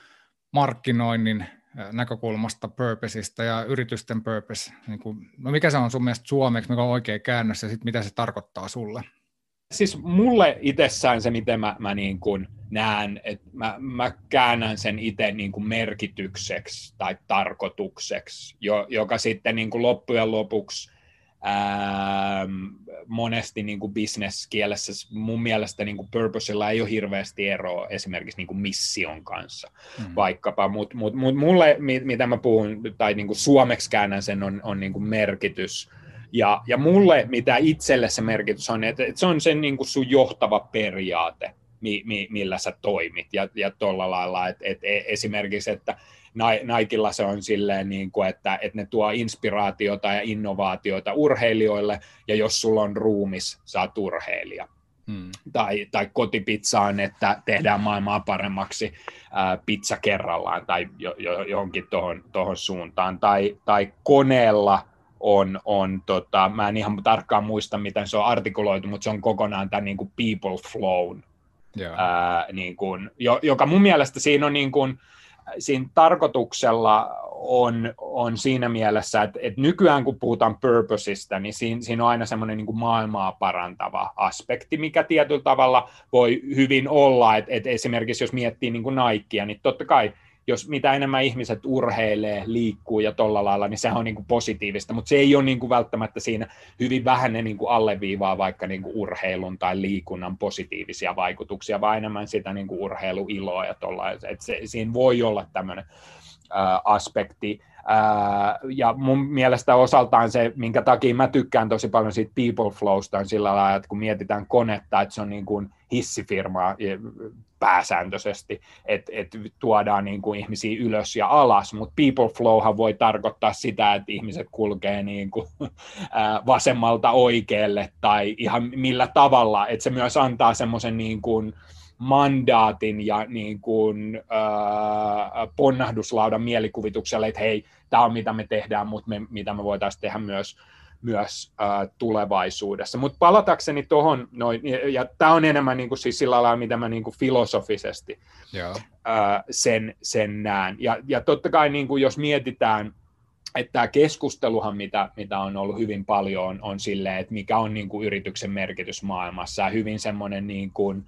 markkinoinnin näkökulmasta purposeista ja yritysten purpose, niin kuin, no mikä se on sun mielestä suomeksi, mikä on oikea käännös ja sitten mitä se tarkoittaa sulle? Siis mulle itsessään se, miten mä, mä niin kuin näen, että mä, mä käännän sen itse niin kuin merkitykseksi tai tarkoitukseksi, jo, joka sitten niin kuin loppujen lopuksi ää, monesti niin kuin business-kielessä mun mielestä niin kuin purposella ei ole hirveästi eroa esimerkiksi niin kuin mission kanssa. Mm. vaikkapa, mutta mut, mut mulle, mitä mä puhun, tai niin kuin suomeksi käännän sen, on, on niin kuin merkitys, ja, ja mulle, mitä itselle se merkitys on, että, että se on sen niin kuin sun johtava periaate, mi, mi, millä sä toimit, ja, ja tuolla lailla, että, että e, esimerkiksi, että Nikella se on silleen, niin kuin, että, että ne tuo inspiraatiota ja innovaatioita urheilijoille, ja jos sulla on ruumis, sä urheilija. Hmm. Tai, tai kotipizzaan, että tehdään maailmaa paremmaksi ää, pizza kerrallaan tai jo, jo, johonkin tuohon suuntaan. Tai, tai koneella on, on tota, mä en ihan tarkkaan muista, miten se on artikuloitu, mutta se on kokonaan tämä niin kuin people flow, yeah. ää, niin kuin, jo, joka mun mielestä siinä on niin kuin, siinä tarkoituksella on, on siinä mielessä, että, että nykyään kun puhutaan purposeista, niin siinä, siinä on aina semmoinen niin maailmaa parantava aspekti, mikä tietyllä tavalla voi hyvin olla, että, että esimerkiksi jos miettii niin kuin Nikea, niin totta kai jos mitä enemmän ihmiset urheilee, liikkuu ja tolla lailla, niin sehän on niin kuin positiivista, mutta se ei ole niin kuin välttämättä siinä hyvin vähän ne niin kuin alleviivaa vaikka niin kuin urheilun tai liikunnan positiivisia vaikutuksia, vaan enemmän sitä niin kuin urheiluiloa ja tolla, että se, siinä voi olla tämmöinen aspekti. ja mun mielestä osaltaan se, minkä takia mä tykkään tosi paljon siitä people flowsta, on sillä lailla, että kun mietitään konetta, että se on niin kuin hissifirma pääsääntöisesti, että et tuodaan niin kuin ihmisiä ylös ja alas, mutta people flowhan voi tarkoittaa sitä, että ihmiset kulkee niin kuin, vasemmalta oikealle tai ihan millä tavalla, että se myös antaa semmoisen niin kuin, mandaatin ja niin kuin, äh, ponnahduslaudan mielikuvitukselle, että hei, tämä on mitä me tehdään, mutta me, mitä me voitaisiin tehdä myös myös äh, tulevaisuudessa. Mutta palatakseni tuohon, ja, ja tämä on enemmän niin kuin, siis sillä lailla, mitä mä niin kuin filosofisesti Äh, sen, sen näen. Ja, ja totta kai niin kuin, jos mietitään, että tämä keskusteluhan, mitä, mitä on ollut hyvin paljon, on, on silleen, että mikä on niin kuin, yrityksen merkitys maailmassa, ja hyvin semmoinen niin kuin,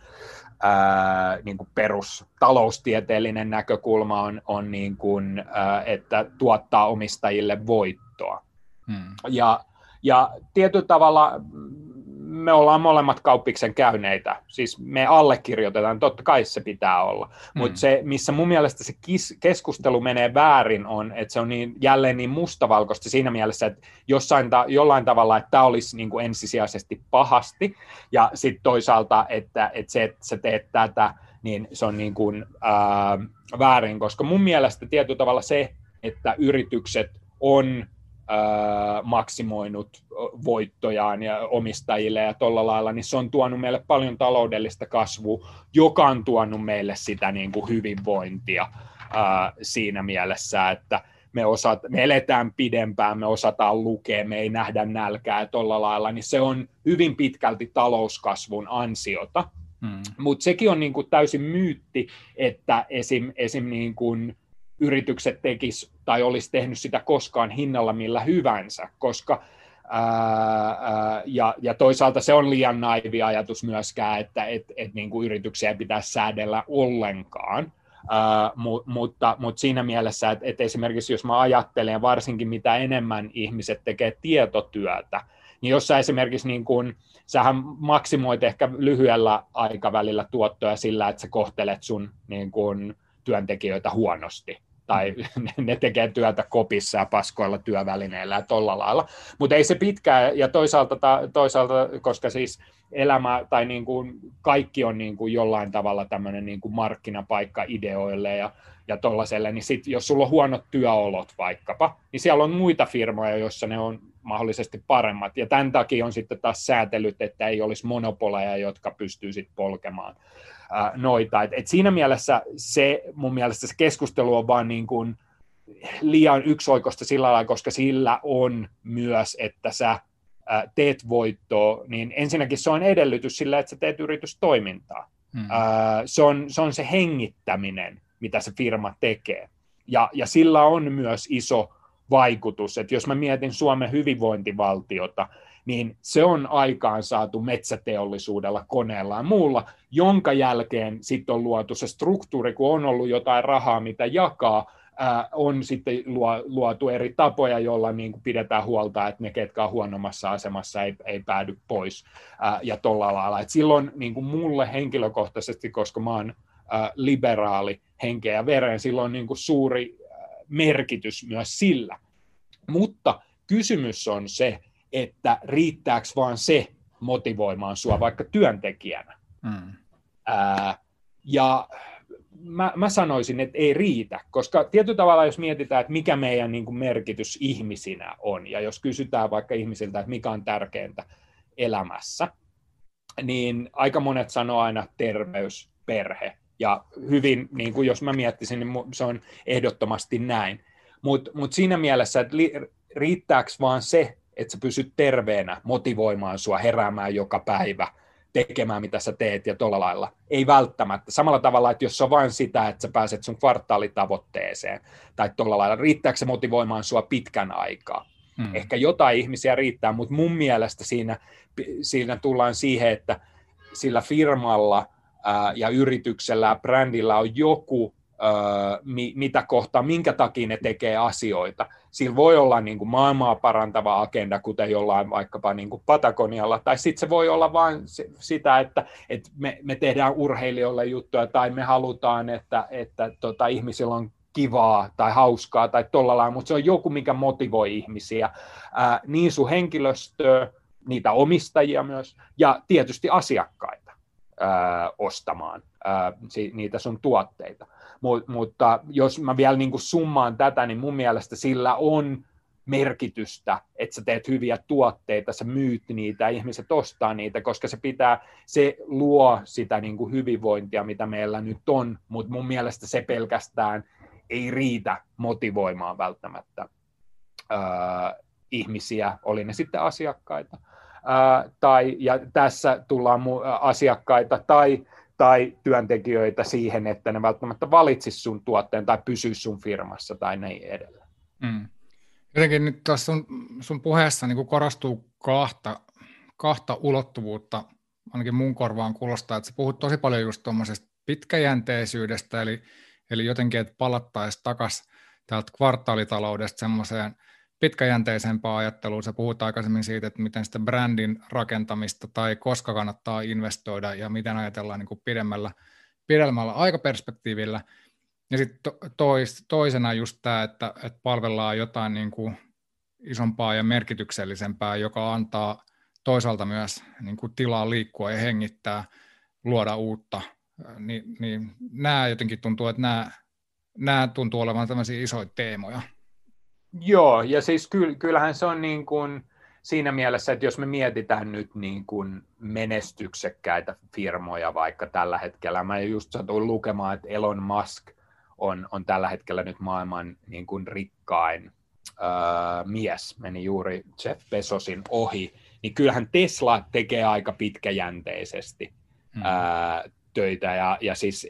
ää, niin kuin perustaloustieteellinen näkökulma on, on niin kuin, ää, että tuottaa omistajille voittoa. Hmm. Ja, ja tietyllä tavalla me ollaan molemmat kauppiksen käyneitä, siis me allekirjoitetaan, totta kai se pitää olla, mm. mutta se, missä mun mielestä se kis, keskustelu menee väärin on, että se on niin, jälleen niin mustavalkoista siinä mielessä, että jossain ta, jollain tavalla, että tämä olisi niin kuin ensisijaisesti pahasti, ja sitten toisaalta, että, että se, että sä teet tätä, niin se on niin kuin, ää, väärin, koska mun mielestä tietyllä tavalla se, että yritykset on maksimoinut voittojaan ja omistajille ja tuolla lailla, niin se on tuonut meille paljon taloudellista kasvua, joka on tuonut meille sitä niin kuin hyvinvointia ää, siinä mielessä, että me, osat, me eletään pidempään, me osataan lukea, me ei nähdä nälkää tuolla lailla, niin se on hyvin pitkälti talouskasvun ansiota. Hmm. Mutta sekin on niin kuin täysin myytti, että esim, esim niin kuin yritykset tekis tai olisi tehnyt sitä koskaan hinnalla millä hyvänsä, koska Ää, ää, ja, ja toisaalta se on liian naivi ajatus myöskään, että et, et niin kuin yrityksiä pitäisi säädellä ollenkaan, ää, mu, mutta, mutta siinä mielessä, että, että esimerkiksi jos mä ajattelen varsinkin mitä enemmän ihmiset tekee tietotyötä, niin jos sä esimerkiksi niin kuin, sähän maksimoit ehkä lyhyellä aikavälillä tuottoja sillä, että sä kohtelet sun niin kuin, työntekijöitä huonosti, tai ne tekee työtä kopissa ja paskoilla työvälineillä ja tolla lailla. Mutta ei se pitkään, ja toisaalta, toisaalta koska siis elämä tai niin kuin kaikki on niin kuin jollain tavalla tämmöinen niin kuin markkinapaikka ideoille ja, ja tollaselle, niin sit, jos sulla on huonot työolot vaikkapa, niin siellä on muita firmoja, joissa ne on mahdollisesti paremmat. Ja tämän takia on sitten taas säätelyt, että ei olisi monopoleja, jotka pystyy sitten polkemaan ää, noita. Et, et siinä mielessä se, mun mielestä se keskustelu on vaan niin kuin liian yksioikoista sillä lailla, koska sillä on myös, että sä ää, teet voittoa, niin ensinnäkin se on edellytys sillä, että sä teet yritystoimintaa. Hmm. Ää, se, on, se on se hengittäminen, mitä se firma tekee. Ja, ja sillä on myös iso vaikutus, että jos mä mietin Suomen hyvinvointivaltiota, niin se on aikaan saatu metsäteollisuudella, koneella ja muulla, jonka jälkeen sitten on luotu se struktuuri, kun on ollut jotain rahaa, mitä jakaa, on sitten luotu eri tapoja, joilla niin pidetään huolta, että ne, ketkä on huonommassa asemassa, ei, ei päädy pois ja tuolla lailla. Et silloin niin kuin mulle henkilökohtaisesti, koska mä oon liberaali henkeä ja veren, silloin niin kuin suuri merkitys myös sillä. Mutta kysymys on se, että riittääkö vaan se motivoimaan sua vaikka työntekijänä. Mm. Ää, ja mä, mä sanoisin, että ei riitä, koska tietyllä tavalla jos mietitään, että mikä meidän niin kuin merkitys ihmisinä on, ja jos kysytään vaikka ihmisiltä, että mikä on tärkeintä elämässä, niin aika monet sanoo aina terveys, perhe, ja hyvin, niin kuin jos mä miettisin, niin se on ehdottomasti näin. Mutta mut siinä mielessä, että riittääkö vaan se, että sä pysyt terveenä, motivoimaan sua heräämään joka päivä, tekemään mitä sä teet ja tuolla lailla. Ei välttämättä. Samalla tavalla, että jos se on vain sitä, että sä pääset sun kvartaalitavoitteeseen tai tuolla lailla, riittääkö se motivoimaan sua pitkän aikaa? Hmm. Ehkä jotain ihmisiä riittää, mutta mun mielestä siinä, siinä tullaan siihen, että sillä firmalla ja yrityksellä ja brändillä on joku mitä kohtaa, minkä takia ne tekee asioita. Sillä voi olla niin kuin maailmaa parantava agenda, kuten jollain vaikkapa niin kuin Patagonialla, tai sitten se voi olla vain sitä, että, että me, me tehdään urheilijoille juttuja, tai me halutaan, että, että tota, ihmisillä on kivaa tai hauskaa tai tuolla lailla, mutta se on joku, mikä motivoi ihmisiä, ää, niin sun henkilöstöä, niitä omistajia myös, ja tietysti asiakkaita ää, ostamaan ää, niitä sun tuotteita. Mut, mutta jos mä vielä niin summaan tätä, niin mun mielestä sillä on merkitystä, että sä teet hyviä tuotteita, sä myyt niitä, ihmiset ostaa niitä, koska se pitää, se luo sitä niin kuin hyvinvointia, mitä meillä nyt on, mutta mun mielestä se pelkästään ei riitä motivoimaan välttämättä äh, ihmisiä, oli ne sitten asiakkaita, tai, ja tässä tullaan asiakkaita, tai tai työntekijöitä siihen, että ne välttämättä valitsis sun tuotteen tai pysyisi sun firmassa tai niin edelleen. Mm. Jotenkin nyt tuossa sun, sun puheessa niin korostuu kahta, kahta ulottuvuutta, ainakin mun korvaan kuulostaa, että sä puhut tosi paljon just tuommoisesta pitkäjänteisyydestä, eli, eli jotenkin, että palattaisiin takaisin täältä kvartaalitaloudesta semmoiseen – pitkäjänteisempää ajattelua. Sä puhut aikaisemmin siitä, että miten sitä brändin rakentamista tai koska kannattaa investoida ja miten ajatellaan niin kuin pidemmällä, pidemmällä aikaperspektiivillä. Ja sitten tois, toisena just tämä, että, että palvellaan jotain niin kuin isompaa ja merkityksellisempää, joka antaa toisaalta myös niin kuin tilaa liikkua ja hengittää, luoda uutta. Ni, niin nämä jotenkin tuntuu, että nämä, nämä tuntuu olevan tämmöisiä isoja teemoja. Joo, ja siis kyllähän se on niin kuin siinä mielessä, että jos me mietitään nyt niin kuin menestyksekkäitä firmoja vaikka tällä hetkellä, mä just satuin lukemaan, että Elon Musk on, on tällä hetkellä nyt maailman niin kuin rikkain öö, mies, meni juuri Jeff Bezosin ohi, niin kyllähän Tesla tekee aika pitkäjänteisesti hmm. öö, töitä, ja, ja siis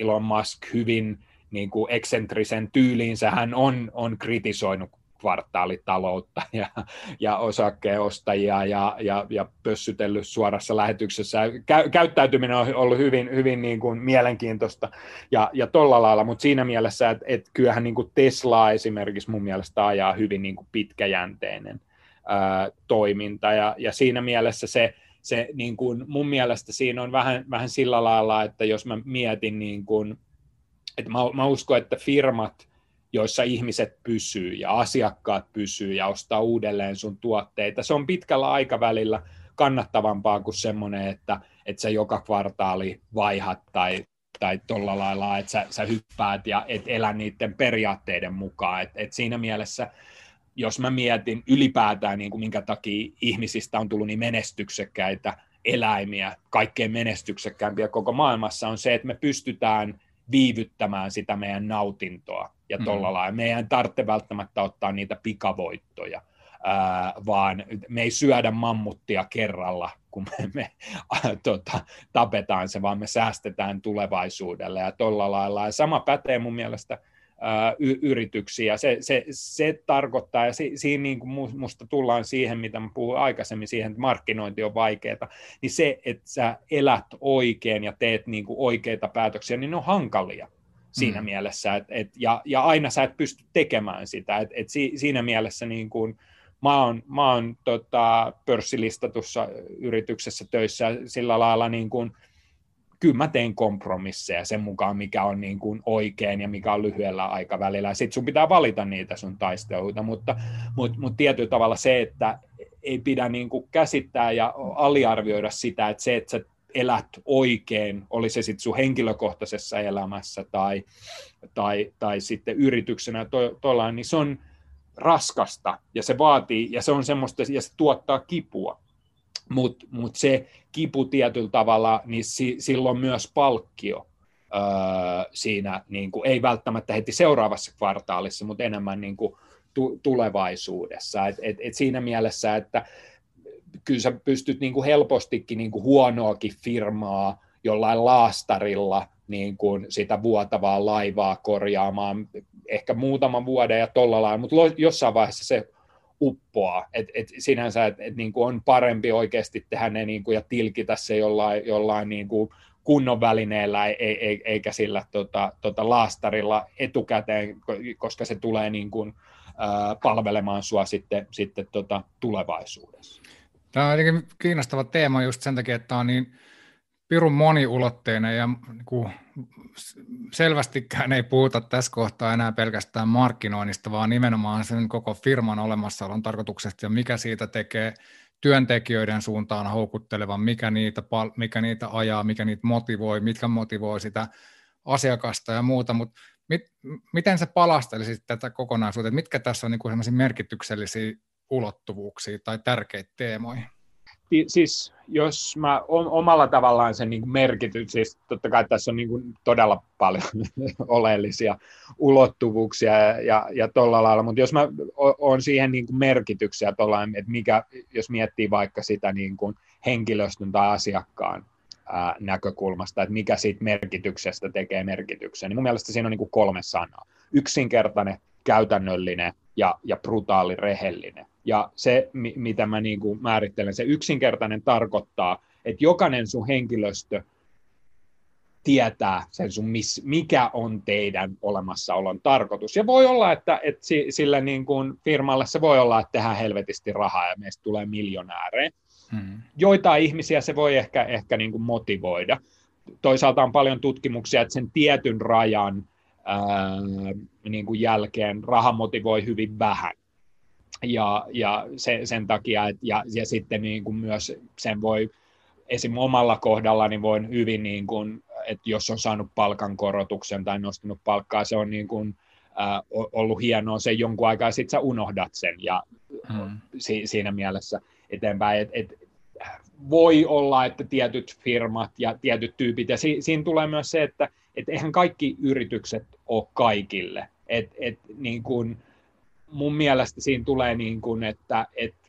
Elon Musk hyvin niin kuin eksentrisen tyyliinsä hän on, on kritisoinut kvartaalitaloutta ja, ja osakkeenostajia ja, ja, ja pössytellyt suorassa lähetyksessä. Kä, käyttäytyminen on ollut hyvin, hyvin niin kuin mielenkiintoista ja, ja tolla lailla, mutta siinä mielessä, että, että kyllähän niin kuin Tesla esimerkiksi mun mielestä ajaa hyvin niin kuin pitkäjänteinen ää, toiminta ja, ja siinä mielessä se, se niin kuin mun mielestä siinä on vähän, vähän sillä lailla, että jos mä mietin niin kuin, että mä, mä uskon, että firmat, joissa ihmiset pysyy ja asiakkaat pysyy ja ostaa uudelleen sun tuotteita, se on pitkällä aikavälillä kannattavampaa kuin semmoinen, että, että sä joka kvartaali vaihat tai, tai tuolla lailla, että sä, sä hyppäät ja et elä niiden periaatteiden mukaan. Et, et siinä mielessä, jos mä mietin ylipäätään, niin kuin minkä takia ihmisistä on tullut niin menestyksekkäitä, eläimiä, kaikkein menestyksekkäämpiä koko maailmassa, on se, että me pystytään viivyttämään sitä meidän nautintoa ja tuolla mm. lailla. Meidän ei tarvitse välttämättä ottaa niitä pikavoittoja, ää, vaan me ei syödä mammuttia kerralla, kun me, me ää, tota, tapetaan se, vaan me säästetään tulevaisuudelle ja tuolla lailla. Ja sama pätee mun mielestä y- yrityksiä. Se, se, se tarkoittaa, ja si, siinä niin kuin musta tullaan siihen, mitä mä puhuin aikaisemmin, siihen, että markkinointi on vaikeaa, niin se, että sä elät oikein ja teet niin kuin oikeita päätöksiä, niin ne on hankalia siinä mm. mielessä, et, et, ja, ja aina sä et pysty tekemään sitä, et, et si, siinä mielessä niin kuin, mä oon, mä oon tota, pörssilistatussa yrityksessä töissä sillä lailla niin kuin, kyllä mä teen kompromisseja sen mukaan, mikä on niin kuin oikein ja mikä on lyhyellä aikavälillä. Sitten sun pitää valita niitä sun taisteluita, mutta, mutta, mutta tietyllä tavalla se, että ei pidä niin kuin käsittää ja aliarvioida sitä, että se, että sä elät oikein, oli se sitten sun henkilökohtaisessa elämässä tai, tai, tai sitten yrityksenä tuolla, niin se on raskasta ja se vaatii ja se on semmoista ja se tuottaa kipua mutta mut se kipu tietyllä tavalla, niin si, silloin myös palkkio öö, siinä, niin kuin, ei välttämättä heti seuraavassa kvartaalissa, mutta enemmän niin kuin, tu, tulevaisuudessa. Et, et, et siinä mielessä, että kyllä sä pystyt niin kuin helpostikin niin kuin huonoakin firmaa jollain laastarilla niin kuin sitä vuotavaa laivaa korjaamaan ehkä muutaman vuoden ja tolla lailla, mutta jossain vaiheessa se uppoaa. Et, et sinänsä et, et niin kuin on parempi oikeasti tehdä ne niin kuin, ja tilkitä se jollain, jollain niin kuin kunnon välineellä eikä sillä tota, tota laastarilla etukäteen, koska se tulee niin kuin, palvelemaan sua sitten, sitten tota, tulevaisuudessa. Tämä on kiinnostava teema just sen takia, että on niin pirun moniulotteinen ja niin kuin selvästikään ei puhuta tässä kohtaa enää pelkästään markkinoinnista, vaan nimenomaan sen koko firman olemassaolon tarkoituksesta ja mikä siitä tekee työntekijöiden suuntaan houkuttelevan, mikä niitä, mikä niitä ajaa, mikä niitä motivoi, mitkä motivoi sitä asiakasta ja muuta, mutta mit, miten se palastelisit tätä kokonaisuutta, mitkä tässä on niin merkityksellisiä ulottuvuuksia tai tärkeitä teemoja? Siis jos mä omalla tavallaan sen niin merkitys, siis totta kai tässä on niin todella paljon oleellisia ulottuvuuksia ja, ja, ja tuolla lailla, mutta jos mä oon siihen niin merkityksiä tuolla, että mikä, jos miettii vaikka sitä niin kuin henkilöstön tai asiakkaan ää, näkökulmasta, että mikä siitä merkityksestä tekee merkityksen, niin mun mielestä siinä on niin kolme sanaa. Yksinkertainen, käytännöllinen ja, ja brutaali rehellinen. Ja se, mitä mä niin kuin määrittelen, se yksinkertainen tarkoittaa, että jokainen sun henkilöstö tietää sen sun, mikä on teidän olemassaolon tarkoitus. Ja voi olla, että, että sille niin kuin firmalle se voi olla, että tehdään helvetisti rahaa ja meistä tulee miljonäärejä. Hmm. Joitain ihmisiä se voi ehkä, ehkä niin kuin motivoida. Toisaalta on paljon tutkimuksia, että sen tietyn rajan ää, niin kuin jälkeen raha motivoi hyvin vähän ja, ja se, sen takia, et, ja, ja sitten niin kuin myös sen voi esim. omalla kohdalla, niin voin hyvin, niin kuin, että jos on saanut palkankorotuksen tai nostanut palkkaa, se on niin kuin, äh, ollut hienoa se jonkun aikaa, sitten sä unohdat sen, ja hmm. si, siinä mielessä eteenpäin, että et, voi olla, että tietyt firmat ja tietyt tyypit, ja si, siinä tulee myös se, että et eihän kaikki yritykset ole kaikille, että et, niin kuin, mun mielestä siinä tulee niin kuin, että, että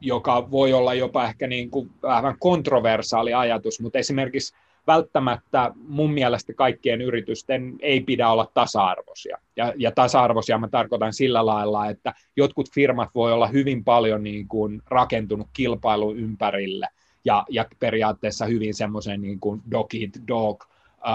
joka voi olla jopa ehkä niin kuin vähän kontroversaali ajatus, mutta esimerkiksi välttämättä mun mielestä kaikkien yritysten ei pidä olla tasa-arvoisia. Ja, ja tasa-arvoisia mä tarkoitan sillä lailla, että jotkut firmat voi olla hyvin paljon niin kuin rakentunut kilpailun ympärille ja, ja periaatteessa hyvin semmoisen niin dog eat dog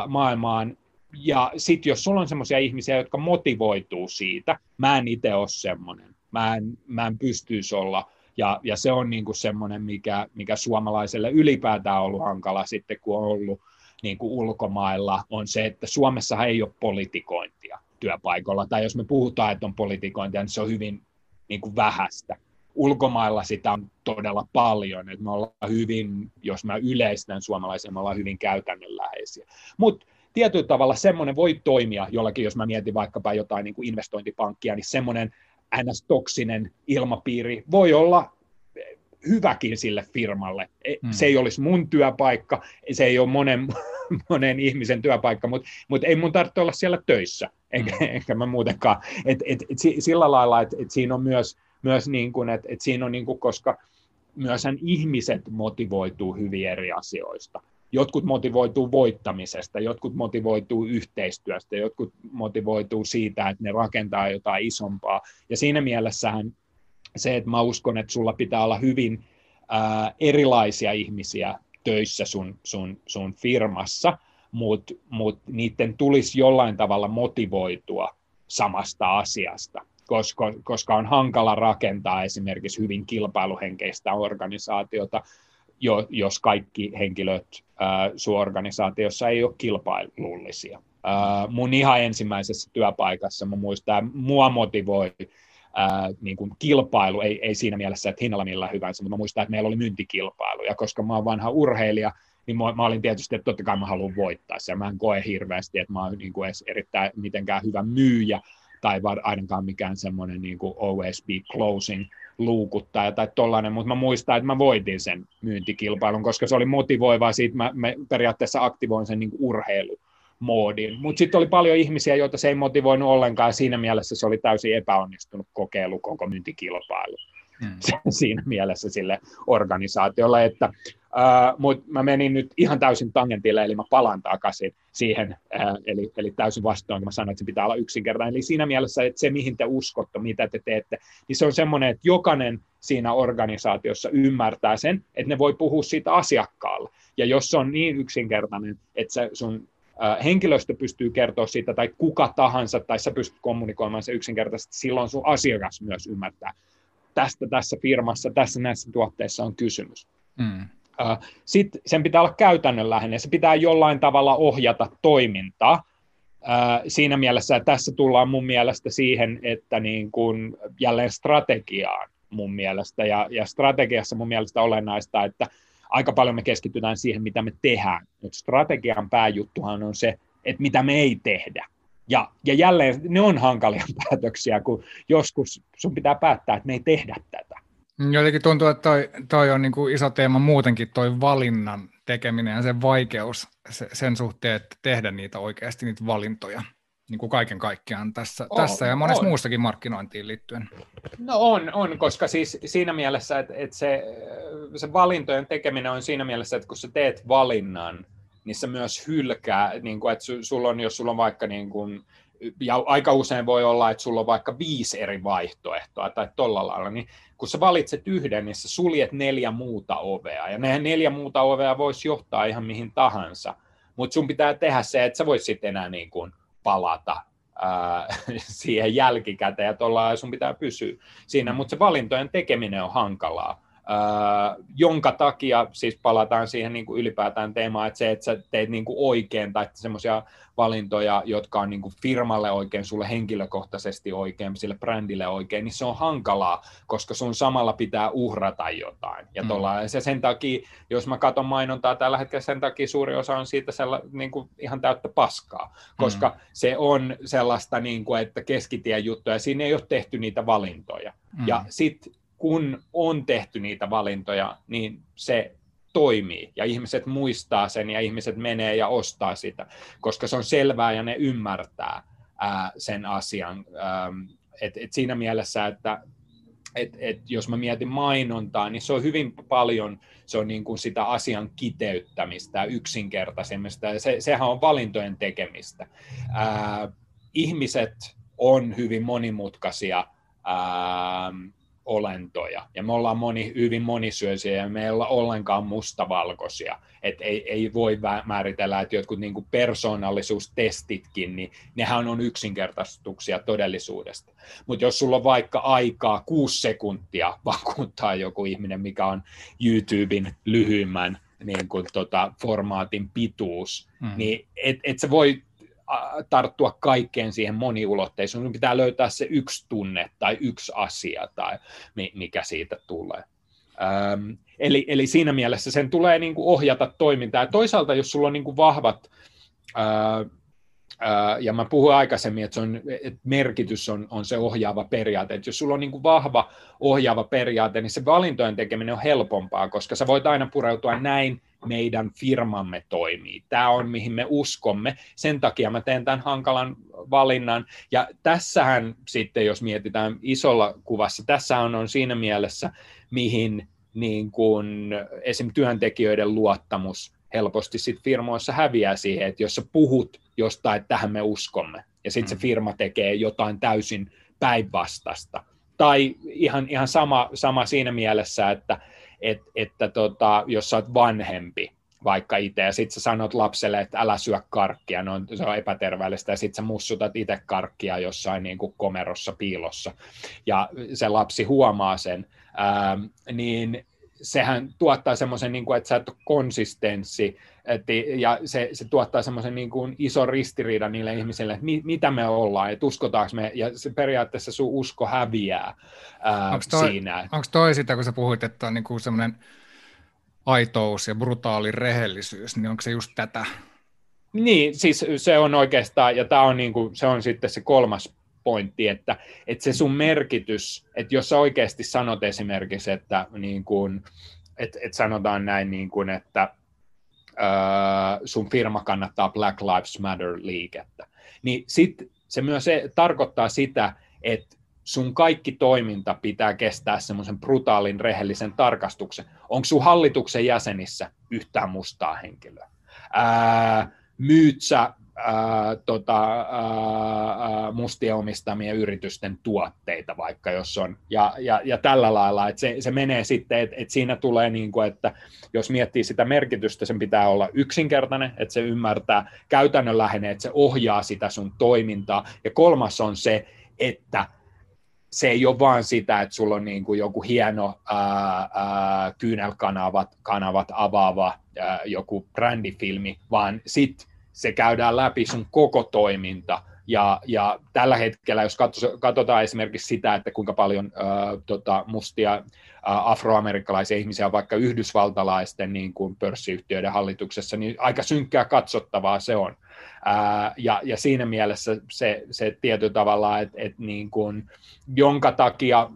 maailmaan, ja sitten jos sulla on semmoisia ihmisiä, jotka motivoituu siitä, mä en itse ole semmoinen, mä en, mä en pystyisi olla, ja, ja se on niinku semmoinen, mikä, mikä suomalaiselle ylipäätään on ollut hankala sitten, kun on ollut niin kuin ulkomailla, on se, että Suomessa ei ole politikointia työpaikalla, tai jos me puhutaan, että on politikointia, niin se on hyvin niin kuin vähäistä. Ulkomailla sitä on todella paljon, että me ollaan hyvin, jos mä yleistän suomalaisia, me ollaan hyvin käytännönläheisiä. Mutta tietyllä tavalla semmoinen voi toimia jollakin, jos mä mietin vaikkapa jotain niin kuin investointipankkia, niin semmoinen ns-toksinen ilmapiiri voi olla hyväkin sille firmalle. Hmm. Se ei olisi mun työpaikka, se ei ole monen, monen ihmisen työpaikka, mutta mut ei mun tarvitse olla siellä töissä, eikä, hmm. eikä mä muutenkaan. Et, et, et, sillä lailla, että et siinä on myös, myös niin kuin, että et siinä on niin kuin, koska myös ihmiset motivoituu hyvin eri asioista. Jotkut motivoituu voittamisesta, jotkut motivoituu yhteistyöstä, jotkut motivoituu siitä, että ne rakentaa jotain isompaa. Ja siinä mielessähän se, että mä uskon, että sulla pitää olla hyvin ää, erilaisia ihmisiä töissä sun, sun, sun firmassa, mutta mut niiden tulisi jollain tavalla motivoitua samasta asiasta, koska, koska on hankala rakentaa esimerkiksi hyvin kilpailuhenkeistä organisaatiota, jo, jos kaikki henkilöt ää, sun organisaatiossa ei ole kilpailullisia. Ää, mun ihan ensimmäisessä työpaikassa mä muistan, mua motivoi ää, niin kuin kilpailu, ei, ei siinä mielessä, että hinnalla millä hyvänsä, mutta mä muistan, että meillä oli myyntikilpailu, ja koska mä oon vanha urheilija, niin mä, mä olin tietysti, että totta kai mä haluan voittaa sen. Mä en koe hirveästi, että mä oon niin kuin edes erittäin mitenkään hyvä myyjä, tai ainakaan mikään semmoinen niin kuin OSB closing luukuttaja tai tollainen, mutta mä muistan, että mä voitin sen myyntikilpailun, koska se oli motivoivaa, siitä mä, mä periaatteessa aktivoin sen niin kuin urheilu moodin. Mutta sitten oli paljon ihmisiä, joita se ei motivoinut ollenkaan, ja siinä mielessä se oli täysin epäonnistunut kokeilu koko myyntikilpailu. Hmm. siinä mielessä sille organisaatiolle, että Uh, mutta mä menin nyt ihan täysin tangentille, eli mä palaan takaisin siihen, uh, eli, eli täysin vastoin, kun mä sanoin, että se pitää olla yksinkertainen. Eli siinä mielessä, että se, mihin te uskotte, mitä te teette, niin se on semmoinen, että jokainen siinä organisaatiossa ymmärtää sen, että ne voi puhua siitä asiakkaalle. Ja jos se on niin yksinkertainen, että se sun henkilöstö pystyy kertoa siitä, tai kuka tahansa, tai sä pystyt kommunikoimaan se yksinkertaisesti, silloin sun asiakas myös ymmärtää. Tästä tässä firmassa, tässä näissä tuotteissa on kysymys. Mm. Sitten sen pitää olla käytännönläheinen, se pitää jollain tavalla ohjata toimintaa. Siinä mielessä, että tässä tullaan mun mielestä siihen, että niin kuin jälleen strategiaan mun mielestä, ja, ja strategiassa mun mielestä olennaista, että aika paljon me keskitytään siihen, mitä me tehdään, mutta strategian pääjuttuhan on se, että mitä me ei tehdä. Ja, ja jälleen ne on hankalia päätöksiä, kun joskus sun pitää päättää, että me ei tehdä tätä. Jotenkin tuntuu, että toi, toi on niin kuin iso teema muutenkin, toi valinnan tekeminen ja sen vaikeus se, sen suhteen, että tehdä niitä oikeasti niitä valintoja niin kuin kaiken kaikkiaan tässä, on, tässä ja monessa on. muussakin markkinointiin liittyen. No on, on koska siis siinä mielessä, että, että se, se valintojen tekeminen on siinä mielessä, että kun sä teet valinnan, niin se myös hylkää, niin kuin, että sulla on, jos sulla on vaikka niin kuin, ja aika usein voi olla, että sulla on vaikka viisi eri vaihtoehtoa tai tolla lailla, niin kun sä valitset yhden, niin sä suljet neljä muuta ovea, ja ne neljä muuta ovea voisi johtaa ihan mihin tahansa, mutta sun pitää tehdä se, että sä voit sitten enää niin kuin palata ää, siihen jälkikäteen, ja sun pitää pysyä siinä, mutta se valintojen tekeminen on hankalaa jonka takia siis palataan siihen niin kuin ylipäätään teemaan, että se, että sä teet niin kuin oikein tai semmoisia valintoja, jotka on niin kuin firmalle oikein, sulle henkilökohtaisesti oikein, sille brändille oikein, niin se on hankalaa, koska sun samalla pitää uhrata jotain. Ja, mm. tolla, ja se sen takia, jos mä katson mainontaa tällä hetkellä, sen takia suuri osa on siitä sella, niin kuin ihan täyttä paskaa, koska mm. se on sellaista, niin kuin, että keskitien juttuja, siinä ei ole tehty niitä valintoja. Mm. Ja sitten kun on tehty niitä valintoja, niin se toimii ja ihmiset muistaa sen ja ihmiset menee ja ostaa sitä, koska se on selvää ja ne ymmärtää ää, sen asian. et, et siinä mielessä, että et, et jos mä mietin mainontaa, niin se on hyvin paljon se on niin kuin sitä asian kiteyttämistä ja yksinkertaisemmista, se, sehän on valintojen tekemistä. Ää, ihmiset on hyvin monimutkaisia ää, olentoja. Ja me ollaan moni, hyvin monisyöisiä ja me ei olla ollenkaan mustavalkoisia. Et ei, ei voi määritellä, että jotkut niin persoonallisuustestitkin, niin nehän on yksinkertaistuksia todellisuudesta. Mutta jos sulla on vaikka aikaa kuusi sekuntia vakuuttaa joku ihminen, mikä on YouTuben lyhyimmän niin kuin, tota, formaatin pituus, mm. niin et, et sä voi tarttua kaikkeen siihen moniulotteisuuteen. Pitää löytää se yksi tunne tai yksi asia tai mikä siitä tulee. Ähm, eli, eli siinä mielessä sen tulee niin kuin ohjata toimintaa. Ja toisaalta, jos sulla on niin kuin vahvat, äh, ja mä puhuin aikaisemmin, että, se on, että merkitys on, on se ohjaava periaate. Että jos sulla on niin kuin vahva ohjaava periaate, niin se valintojen tekeminen on helpompaa, koska sä voit aina pureutua näin meidän firmamme toimii. Tämä on, mihin me uskomme. Sen takia mä teen tämän hankalan valinnan. Ja tässähän sitten, jos mietitään isolla kuvassa, tässä on, on siinä mielessä, mihin niin kuin esim. työntekijöiden luottamus helposti sit firmoissa häviää siihen, että jos sä puhut jostain, että tähän me uskomme, ja sitten se mm. firma tekee jotain täysin päinvastasta. Tai ihan, ihan sama, sama siinä mielessä, että et, että tota, jos sä oot vanhempi, vaikka itse, ja sitten sä sanot lapselle, että älä syö karkkia, no, se on epäterveellistä, ja sitten sä mussutat itse karkkia jossain niin kuin komerossa piilossa, ja se lapsi huomaa sen, ää, niin sehän tuottaa semmoisen, niin kuin, että sä et ole konsistenssi, et, ja se, se tuottaa semmoisen niin kuin ison ristiriidan niille ihmisille, että mi, mitä me ollaan, että uskotaanko me, ja se periaatteessa sun usko häviää ää, onko toi, siinä. Onko toi sitä, kun sä puhuit, että on niin kuin semmoinen aitous ja brutaali rehellisyys, niin onko se just tätä? Niin, siis se on oikeastaan, ja tämä on, niin kuin, se on sitten se kolmas pointti, että, että se sun merkitys, että jos sä oikeasti sanot esimerkiksi, että niin kuin, että, että sanotaan näin, niin kuin, että äh, sun firma kannattaa Black Lives Matter-liikettä, niin sit se myös tarkoittaa sitä, että sun kaikki toiminta pitää kestää semmoisen brutaalin rehellisen tarkastuksen. Onko sun hallituksen jäsenissä yhtään mustaa henkilöä? Ää, myyt sä ää, tota, ää, mustien omistamien yritysten tuotteita vaikka, jos on, ja, ja, ja tällä lailla, että se, se menee sitten, että, että siinä tulee niin kuin, että jos miettii sitä merkitystä, sen pitää olla yksinkertainen, että se ymmärtää käytännönläheinen, että se ohjaa sitä sun toimintaa, ja kolmas on se, että se ei ole vaan sitä, että sulla on niin kuin joku hieno ää, ää, kyynelkanavat kanavat avaava ää, joku brändifilmi, vaan sitten se käydään läpi sun koko toiminta. Ja, ja tällä hetkellä, jos katsotaan esimerkiksi sitä, että kuinka paljon ää, tota, mustia afroamerikkalaisia ihmisiä on vaikka yhdysvaltalaisten niin kuin pörssiyhtiöiden hallituksessa, niin aika synkkää katsottavaa se on. Ää, ja, ja siinä mielessä se, se tietyllä tavalla, että et niin kuin, jonka takia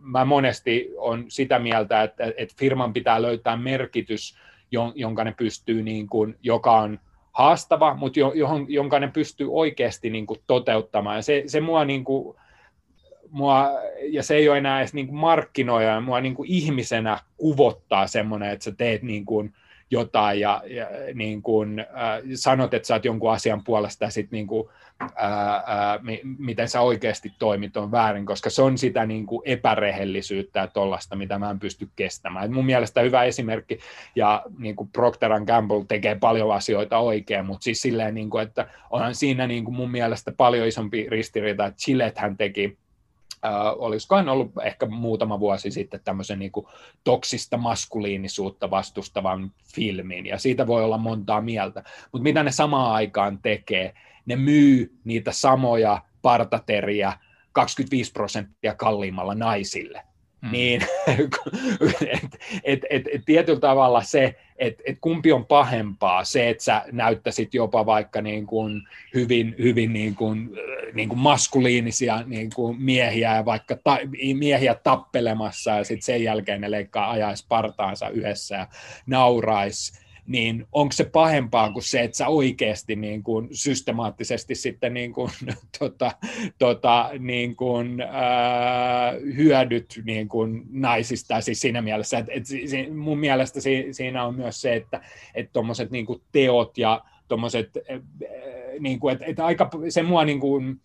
mä monesti on sitä mieltä, että, että firman pitää löytää merkitys, jonka ne pystyy, niin kuin, joka on haastava, mutta johon, jonka ne pystyy oikeasti niin kuin toteuttamaan. Ja se, se mua, niin kuin, mua, ja se ei ole enää edes niin markkinoija, mua niin kuin ihmisenä kuvottaa semmoinen, että sä teet niin kuin, jotain ja, ja niin kuin, äh, sanot, että sä oot jonkun asian puolesta ja sitten niin kuin, äh, äh, miten sä oikeasti toimit on väärin, koska se on sitä niin kuin epärehellisyyttä ja tollasta, mitä mä en pysty kestämään. Et mun mielestä hyvä esimerkki, ja niin kuin Procter Gamble tekee paljon asioita oikein, mutta siis silleen, niin kuin, että onhan siinä niin kuin mun mielestä paljon isompi ristiriita, että Gillette hän teki äh, olisikohan ollut ehkä muutama vuosi sitten tämmöisen niin kuin toksista maskuliinisuutta vastustavan filmin, ja siitä voi olla montaa mieltä. Mutta mitä ne samaan aikaan tekee, ne myy niitä samoja partateriä 25 prosenttia kalliimmalla naisille. Mm. Niin, et, et, et, et tietyllä tavalla se, että et kumpi on pahempaa, se, että sä näyttäisit jopa vaikka niin kuin hyvin, hyvin niin kuin, niin kuin maskuliinisia niin kuin miehiä ja vaikka ta, miehiä tappelemassa ja sitten sen jälkeen ne leikkaa ajaisi partaansa yhdessä ja nauraisi niin onko se pahempaa kuin se, että sä oikeasti niin kuin systemaattisesti sitten niin kuin, tota, tota, niin kuin, ää, hyödyt niin kuin naisista, siis siinä mielessä, että, että mun mielestä siinä on myös se, että tuommoiset että niin kuin teot ja tuommoiset, niin kuin, että, että aika, se mua niin kuin,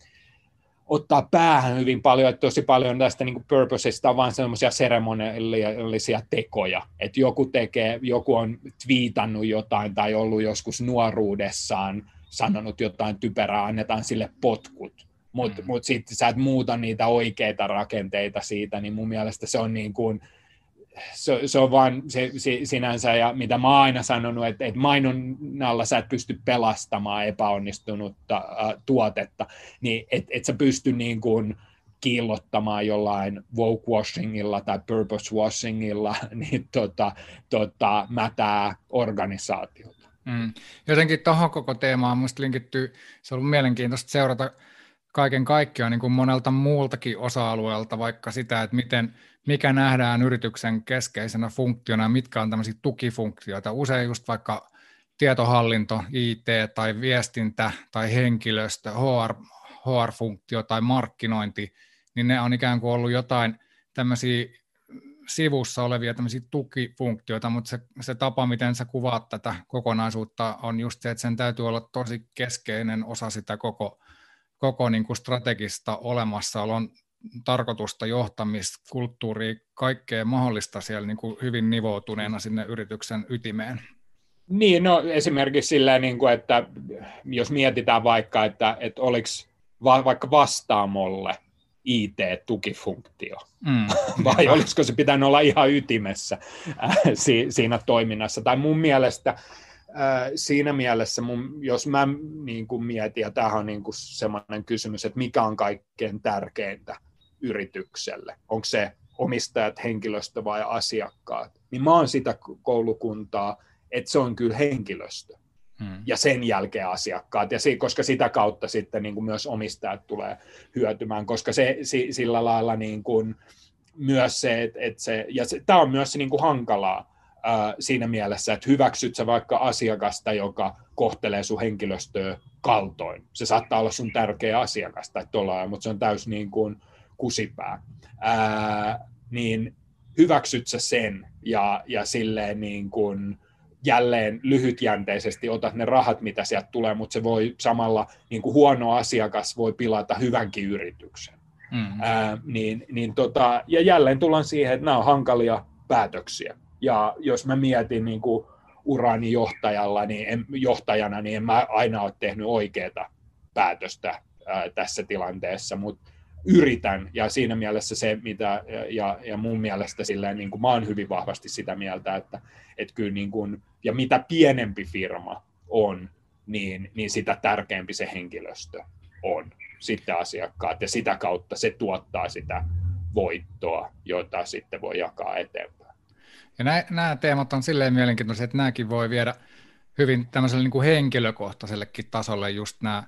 ottaa päähän hyvin paljon, että tosi paljon tästä niin purposesta on vain semmoisia seremoniallisia tekoja, että joku tekee, joku on twiitannut jotain tai ollut joskus nuoruudessaan sanonut jotain typerää, annetaan sille potkut, mutta mm. mut sitten sä et muuta niitä oikeita rakenteita siitä, niin mun mielestä se on niin kuin, se, se on vain se, se, sinänsä, ja mitä mä oon aina sanonut, että, että mainonnalla sä et pysty pelastamaan epäonnistunutta äh, tuotetta, niin et, et sä pysty niin kuin kiillottamaan jollain woke washingilla tai purpose washingilla niin tota, tota, mätää organisaatiota. Mm. Jotenkin tuohon koko teemaan minusta linkittyy, se on ollut mielenkiintoista seurata kaiken kaikkiaan niin kuin monelta muultakin osa-alueelta, vaikka sitä, että miten, mikä nähdään yrityksen keskeisenä funktiona mitkä on tämmöisiä tukifunktioita. Usein just vaikka tietohallinto, IT tai viestintä tai henkilöstö, HR, HR-funktio tai markkinointi, niin ne on ikään kuin ollut jotain tämmöisiä sivussa olevia tämmöisiä tukifunktioita, mutta se, se tapa, miten sä kuvaat tätä kokonaisuutta, on just se, että sen täytyy olla tosi keskeinen osa sitä koko, koko niin kuin strategista olemassaolon tarkoitusta, johtamiskulttuuria, kaikkea mahdollista siellä niin kuin hyvin nivoutuneena sinne yrityksen ytimeen. Niin, no esimerkiksi silleen, niin kuin, että jos mietitään vaikka, että, että oliko va, vaikka vastaamolle IT-tukifunktio, mm. vai olisiko se pitänyt olla ihan ytimessä äh, si, siinä toiminnassa. Tai mun mielestä äh, siinä mielessä, mun, jos mä niin kuin mietin, ja tämähän on niin kuin semmoinen kysymys, että mikä on kaikkein tärkeintä yritykselle, onko se omistajat, henkilöstö vai asiakkaat, niin mä oon sitä koulukuntaa, että se on kyllä henkilöstö. Hmm. Ja sen jälkeen asiakkaat, ja si, koska sitä kautta sitten niin kuin myös omistajat tulee hyötymään, koska se sillä lailla niin kuin, myös se, että, että se, ja se, tämä on myös niin kuin hankalaa ää, siinä mielessä, että hyväksyt sä vaikka asiakasta, joka kohtelee sun henkilöstöä kaltoin. Se saattaa olla sun tärkeä asiakas tai tuolla mutta se on täys niin kuin kusipää. Ää, niin hyväksyt sä sen ja, ja silleen niin kuin, jälleen lyhytjänteisesti otat ne rahat, mitä sieltä tulee, mutta se voi samalla, niin kuin huono asiakas voi pilata hyvänkin yrityksen. Mm. Ää, niin, niin tota, ja jälleen tullaan siihen, että nämä on hankalia päätöksiä. Ja jos mä mietin niin kuin urani johtajalla, niin en, johtajana, niin en mä aina ole tehnyt oikeaa päätöstä ää, tässä tilanteessa, mutta yritän, ja siinä mielessä se, mitä, ja, ja mun mielestä silleen, niin kuin mä oon hyvin vahvasti sitä mieltä, että, että kyllä niin kuin, ja mitä pienempi firma on, niin, niin sitä tärkeämpi se henkilöstö on, sitten asiakkaat, ja sitä kautta se tuottaa sitä voittoa, jota sitten voi jakaa eteenpäin. Ja nämä, nämä teemat on silleen mielenkiintoisia, että nämäkin voi viedä hyvin tämmöiselle niin kuin henkilökohtaisellekin tasolle just nämä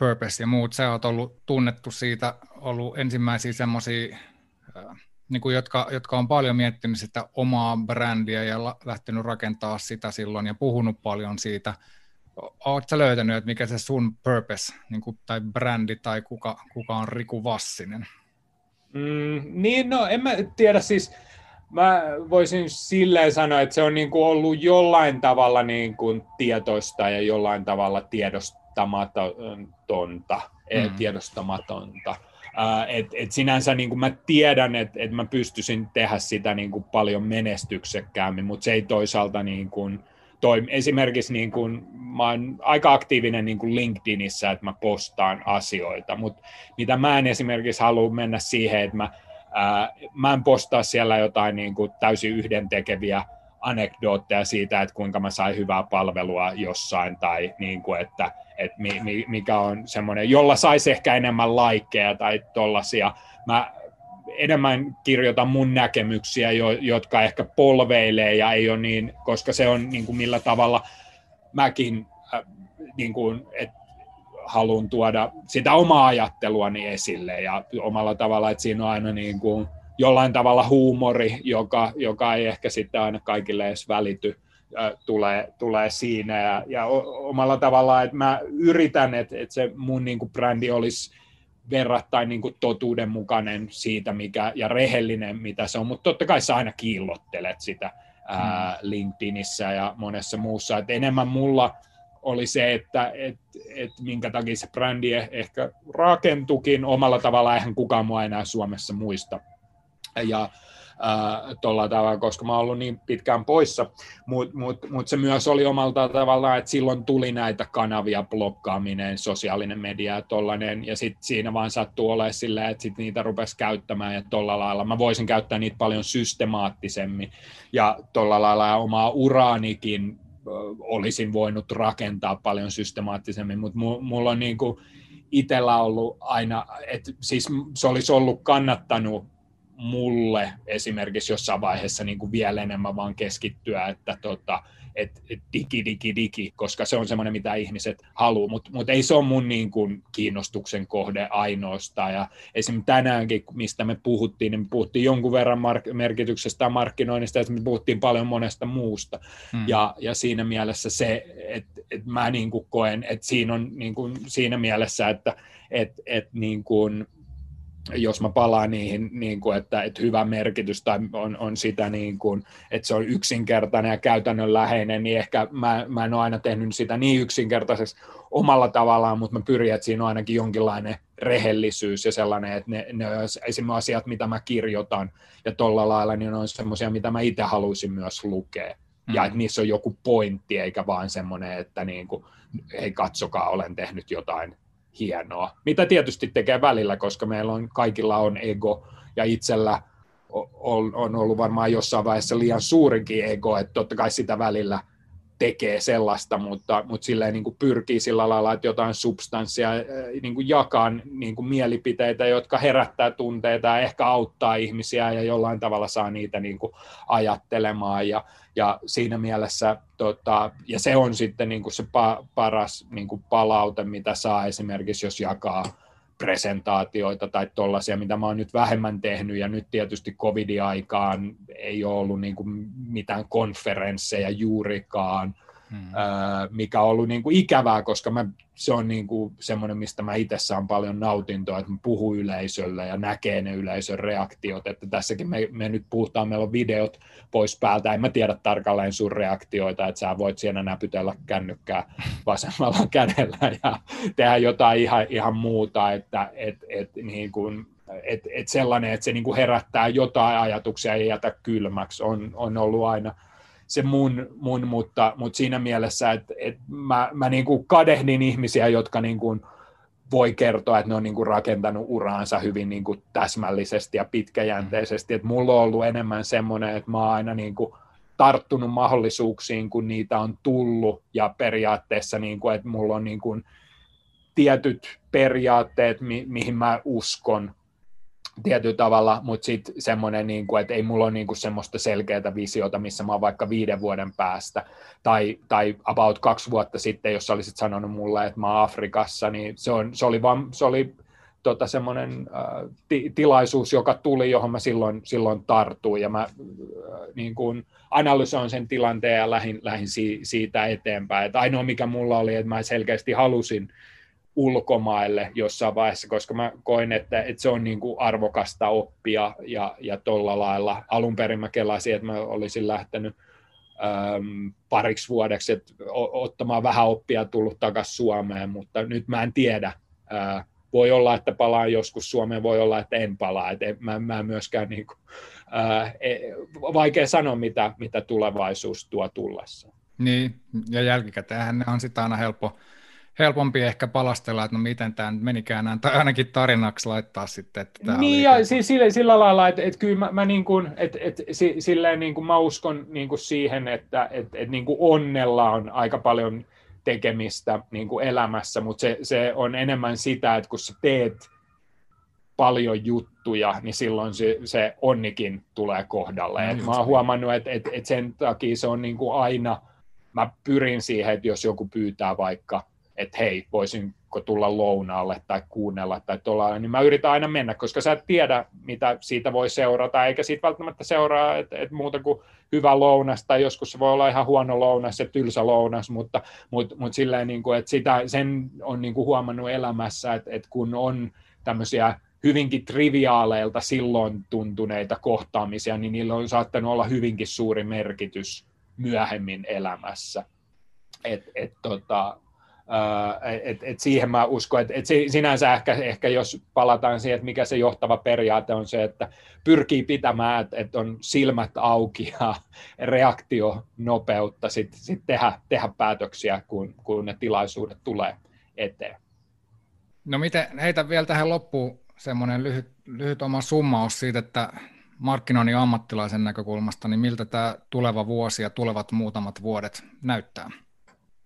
Purpose ja muut, sä oot ollut tunnettu siitä, ollut ensimmäisiä semmoisia, niin kuin jotka, jotka on paljon miettinyt sitä omaa brändiä ja lähtenyt rakentaa sitä silloin ja puhunut paljon siitä. Oletko löytänyt, että mikä se sun purpose niin kuin, tai brändi tai kuka, kuka on Riku Vassinen? Mm, niin, no en mä tiedä siis, mä voisin silleen sanoa, että se on niin kuin ollut jollain tavalla niin kuin tietoista ja jollain tavalla tiedosta tiedostamatonta, mm. tiedostamatonta. Uh, et, et sinänsä niin kuin mä tiedän, että et mä pystyisin tehdä sitä niin kuin paljon menestyksekkäämmin, mutta se ei toisaalta niin kuin toimi. Esimerkiksi niin kuin, mä oon aika aktiivinen niin kuin LinkedInissä, että mä postaan asioita, mutta mitä mä en esimerkiksi halua mennä siihen, että mä, ää, mä en postaa siellä jotain niin kuin täysin yhdentekeviä anekdootteja siitä, että kuinka mä sain hyvää palvelua jossain tai niin kuin, että että mi, mikä on semmoinen, jolla saisi ehkä enemmän laikkeja tai tollasia. Mä enemmän kirjoitan mun näkemyksiä, jo, jotka ehkä polveilee ja ei ole niin, koska se on niin kuin millä tavalla mäkin äh, niin kuin, et, haluan tuoda sitä omaa ajatteluani esille. Ja omalla tavalla, että siinä on aina niin kuin jollain tavalla huumori, joka, joka ei ehkä sitten aina kaikille edes välity tulee, tulee siinä. Ja, ja omalla tavallaan, että mä yritän, että, että se mun niin kuin brändi olisi verrattain niin kuin totuudenmukainen siitä mikä, ja rehellinen, mitä se on, mutta totta kai sä aina kiillottelet sitä ää, mm. LinkedInissä ja monessa muussa, että enemmän mulla oli se, että et, et minkä takia se brändi e-, ehkä rakentukin omalla tavalla, eihän kukaan mua enää Suomessa muista. Ja tuolla tavalla, koska mä oon ollut niin pitkään poissa, mutta mut, mut se myös oli omalta tavallaan, että silloin tuli näitä kanavia, blokkaaminen, sosiaalinen media ja tollainen, ja sitten siinä vaan sattuu olemaan silleen, että sit niitä rupesi käyttämään ja tuolla lailla. Mä voisin käyttää niitä paljon systemaattisemmin, ja tuolla lailla omaa uraanikin olisin voinut rakentaa paljon systemaattisemmin, mutta mulla on niin kuin itsellä ollut aina, että siis se olisi ollut kannattanut mulle esimerkiksi jossain vaiheessa niin kuin vielä enemmän vaan keskittyä, että tota, et, et digi, digi, digi, koska se on semmoinen, mitä ihmiset haluaa, mutta mut ei se ole mun niin kuin, kiinnostuksen kohde ainoastaan. Ja esimerkiksi tänäänkin, mistä me puhuttiin, niin me puhuttiin jonkun verran mark- merkityksestä ja markkinoinnista, ja me puhuttiin paljon monesta muusta. Hmm. Ja, ja siinä mielessä se, että et mä niin kuin koen, että siinä on niin kuin, siinä mielessä, että et, et, niin kuin, jos mä palaan niihin, niin kuin, että, että hyvä merkitys tai on, on sitä, niin kuin, että se on yksinkertainen ja käytännönläheinen, niin ehkä mä, mä en ole aina tehnyt sitä niin yksinkertaiseksi omalla tavallaan, mutta mä pyrin, että siinä on ainakin jonkinlainen rehellisyys ja sellainen, että ne, ne on esimerkiksi asiat, mitä mä kirjoitan ja tuolla lailla, niin ne on semmoisia, mitä mä itse haluaisin myös lukea. Mm. Ja että niissä on joku pointti, eikä vaan semmoinen, että niin kuin, hei katsokaa, olen tehnyt jotain hienoa. Mitä tietysti tekee välillä, koska meillä on, kaikilla on ego ja itsellä on, ollut varmaan jossain vaiheessa liian suurikin ego, että totta kai sitä välillä tekee sellaista, mutta, mutta silleen niin kuin pyrkii sillä lailla, että jotain substanssia niin kuin jakaa niin kuin mielipiteitä, jotka herättää tunteita ja ehkä auttaa ihmisiä ja jollain tavalla saa niitä niin kuin ajattelemaan. Ja, ja siinä mielessä, tota, ja se on sitten niin kuin se pa, paras niin kuin palaute, mitä saa esimerkiksi, jos jakaa presentaatioita tai tuollaisia, mitä mä oon nyt vähemmän tehnyt, ja nyt tietysti covid-aikaan ei ole ollut niin kuin mitään konferensseja juurikaan, hmm. mikä on ollut niin kuin ikävää, koska mä, se on niin kuin semmoinen, mistä mä itse saan paljon nautintoa, että mä puhun yleisölle ja näkee ne yleisön reaktiot, että tässäkin me, me nyt puhutaan, meillä on videot pois päältä, en mä tiedä tarkalleen sun reaktioita, että sä voit siellä näpytellä kännykkää vasemmalla kädellä ja tehdä jotain ihan, ihan muuta, että et, et, niin kuin, et, et sellainen, että se niin kuin herättää jotain ajatuksia ja jätä kylmäksi, on, on ollut aina – se mun, mun mutta, mutta siinä mielessä, että, että mä, mä niin kuin kadehdin ihmisiä, jotka niin kuin voi kertoa, että ne on niin kuin rakentanut uraansa hyvin niin kuin täsmällisesti ja pitkäjänteisesti. Että mulla on ollut enemmän semmoinen, että mä oon aina niin kuin tarttunut mahdollisuuksiin, kun niitä on tullut, ja periaatteessa, niin kuin, että mulla on niin kuin tietyt periaatteet, mi- mihin mä uskon, tietyllä tavalla, mutta sitten semmoinen, niin kuin, että ei mulla ole niin kuin semmoista selkeää visiota, missä mä oon vaikka viiden vuoden päästä, tai, tai about kaksi vuotta sitten, jos olisit sanonut mulle, että mä oon Afrikassa, niin se, on, se oli, vaan, se oli tota, semmoinen äh, ti, tilaisuus, joka tuli, johon mä silloin, silloin tartuin, ja mä äh, niin kuin analysoin sen tilanteen ja lähin, lähin si, siitä eteenpäin. Et ainoa, mikä mulla oli, että mä selkeästi halusin ulkomaille jossain vaiheessa, koska mä koin, että, että se on niin kuin arvokasta oppia ja, ja tuolla lailla. Alun perin mä kelasin, että mä olisin lähtenyt äm, pariksi vuodeksi että ottamaan vähän oppia tullut takaisin Suomeen, mutta nyt mä en tiedä. Ää, voi olla, että palaan joskus Suomeen, voi olla, että en palaa. Et en, mä, mä myöskään, niin kuin, ää, e, vaikea sanoa, mitä, mitä tulevaisuus tuo tullessa. Niin, ja jälkikäteenhän on sitä aina helppo, helpompi ehkä palastella, että no miten tämä nyt menikään näin, tai ainakin tarinaksi laittaa sitten. Että tämä niin, ja siis sillä, sillä lailla, että, että kyllä mä, mä, niin kuin, että, että, silleen niin kuin mä uskon niin kuin siihen, että, että, että niin kuin onnella on aika paljon tekemistä niin kuin elämässä, mutta se, se on enemmän sitä, että kun sä teet paljon juttuja, niin silloin se, se onnikin tulee kohdalle. No, mä oon huomannut, että, että, että sen takia se on niin kuin aina, mä pyrin siihen, että jos joku pyytää vaikka että hei, voisinko tulla lounaalle tai kuunnella tai tuolla, niin mä yritän aina mennä, koska sä et tiedä, mitä siitä voi seurata, eikä siitä välttämättä seuraa, että et muuta kuin hyvä lounas, tai joskus se voi olla ihan huono lounas ja tylsä lounas, mutta, mutta, mutta silleen, niin kuin, että sitä, sen on niin kuin huomannut elämässä, että, että kun on tämmöisiä hyvinkin triviaaleilta silloin tuntuneita kohtaamisia, niin niillä on saattanut olla hyvinkin suuri merkitys myöhemmin elämässä. Et, et, tota, et, et siihen mä uskon, että et sinänsä ehkä, ehkä jos palataan siihen, että mikä se johtava periaate on se, että pyrkii pitämään, että et on silmät auki ja reaktionopeutta sitten sit tehdä, tehdä päätöksiä, kun, kun ne tilaisuudet tulee eteen. No miten, heitä vielä tähän loppuun semmoinen lyhyt, lyhyt oma summaus siitä, että markkinoinnin ammattilaisen näkökulmasta, niin miltä tämä tuleva vuosi ja tulevat muutamat vuodet näyttää?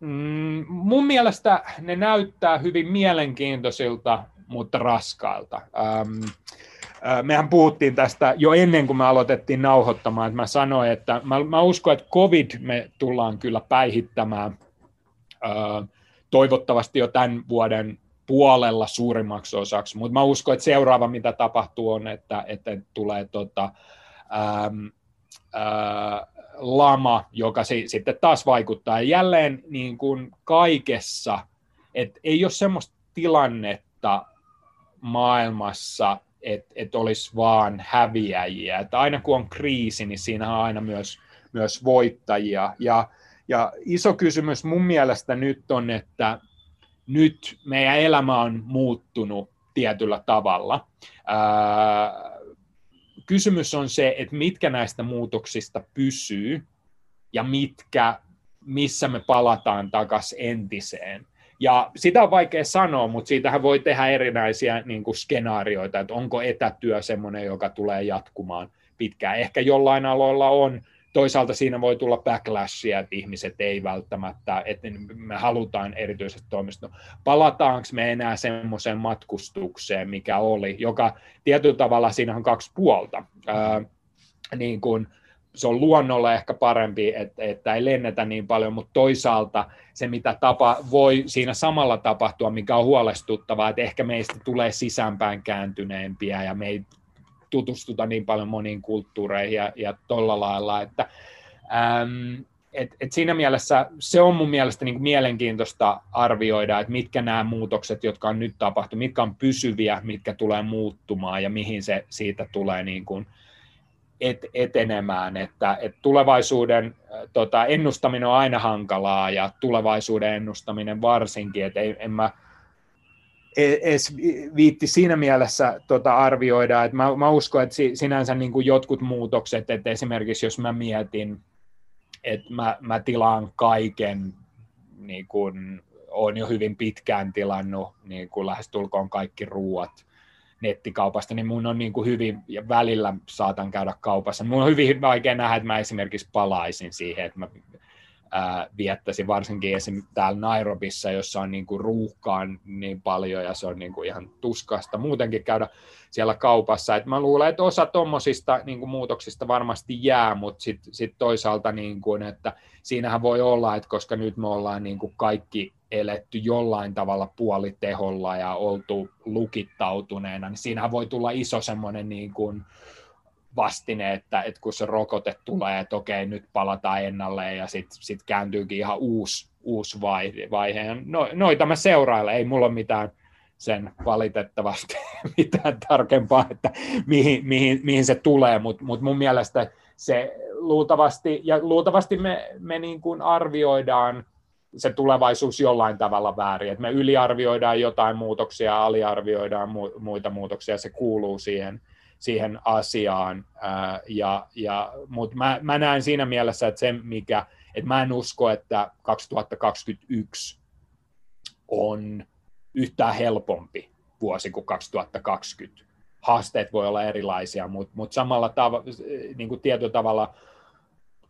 Mm, mun mielestä ne näyttää hyvin mielenkiintoisilta, mutta raskailta. Ähm, mehän puhuttiin tästä jo ennen kuin me aloitettiin nauhoittamaan, että mä sanoin, että mä, mä uskon, että COVID me tullaan kyllä päihittämään toivottavasti jo tämän vuoden puolella suurimmaksi osaksi, mutta mä uskon, että seuraava mitä tapahtuu on, että, että tulee tota, äm, ää, lama, joka si, sitten taas vaikuttaa. Ja jälleen niin kuin kaikessa, että ei ole semmoista tilannetta maailmassa, että et olisi vaan häviäjiä. Että aina kun on kriisi, niin siinä on aina myös, myös voittajia. Ja, ja iso kysymys mun mielestä nyt on, että nyt meidän elämä on muuttunut tietyllä tavalla. Ää, kysymys on se, että mitkä näistä muutoksista pysyy ja mitkä, missä me palataan takaisin entiseen. Ja sitä on vaikea sanoa, mutta siitähän voi tehdä erinäisiä niin kuin skenaarioita, että onko etätyö semmoinen, joka tulee jatkumaan pitkään. Ehkä jollain aloilla on, toisaalta siinä voi tulla backlashia, että ihmiset ei välttämättä, että me halutaan erityisesti toimistoon. Palataanko me enää semmoiseen matkustukseen, mikä oli, joka tietyllä tavalla siinä on kaksi puolta. Ää, niin kuin, se on luonnolle ehkä parempi, että, että ei lennetä niin paljon, mutta toisaalta se, mitä tapa, voi siinä samalla tapahtua, mikä on huolestuttavaa, että ehkä meistä tulee sisäänpäin kääntyneempiä ja me ei tutustuta niin paljon moniin kulttuureihin ja, ja tuolla lailla, että äm, et, et siinä mielessä se on mun mielestä niin mielenkiintoista arvioida, että mitkä nämä muutokset, jotka on nyt tapahtunut, mitkä on pysyviä, mitkä tulee muuttumaan ja mihin se siitä tulee niin kuin et, etenemään, että et tulevaisuuden tota, ennustaminen on aina hankalaa ja tulevaisuuden ennustaminen varsinkin, että en mä edes viitti siinä mielessä tota arvioida, että mä, mä uskon, että sinänsä niin kuin jotkut muutokset, että esimerkiksi jos mä mietin, että mä, mä tilaan kaiken, niin kuin olen jo hyvin pitkään tilannut niin kuin lähestulkoon kaikki ruuat nettikaupasta, niin mun on niin kuin hyvin, ja välillä saatan käydä kaupassa, mun on hyvin vaikea nähdä, että mä esimerkiksi palaisin siihen, että mä ää, viettäisin, varsinkin esim. täällä Nairobissa, jossa on niin kuin niin paljon ja se on niin kuin ihan tuskasta muutenkin käydä siellä kaupassa. Et mä luulen, että osa tuommoisista niin muutoksista varmasti jää, mutta sitten sit toisaalta, niin kuin, että siinähän voi olla, että koska nyt me ollaan niin kuin kaikki eletty jollain tavalla puoliteholla ja oltu lukittautuneena, niin siinähän voi tulla iso semmoinen niin kuin, vastine, että, että kun se rokote tulee, että okei, nyt palataan ennalleen ja sitten sit kääntyykin ihan uusi, uusi vaihe. vaihe. No, noita mä seurailen, ei mulla ole mitään sen valitettavasti mitään tarkempaa, että mihin, mihin, mihin se tulee, mutta mut mun mielestä se luultavasti, ja luultavasti me, me niin kuin arvioidaan se tulevaisuus jollain tavalla väärin, että me yliarvioidaan jotain muutoksia, aliarvioidaan mu- muita muutoksia, se kuuluu siihen, siihen asiaan. Ja, ja, Mutta mä, mä näen siinä mielessä, että se mikä, että mä en usko, että 2021 on yhtään helpompi vuosi kuin 2020. Haasteet voi olla erilaisia, mutta, mutta samalla tavalla, niin kuin tietyllä tavalla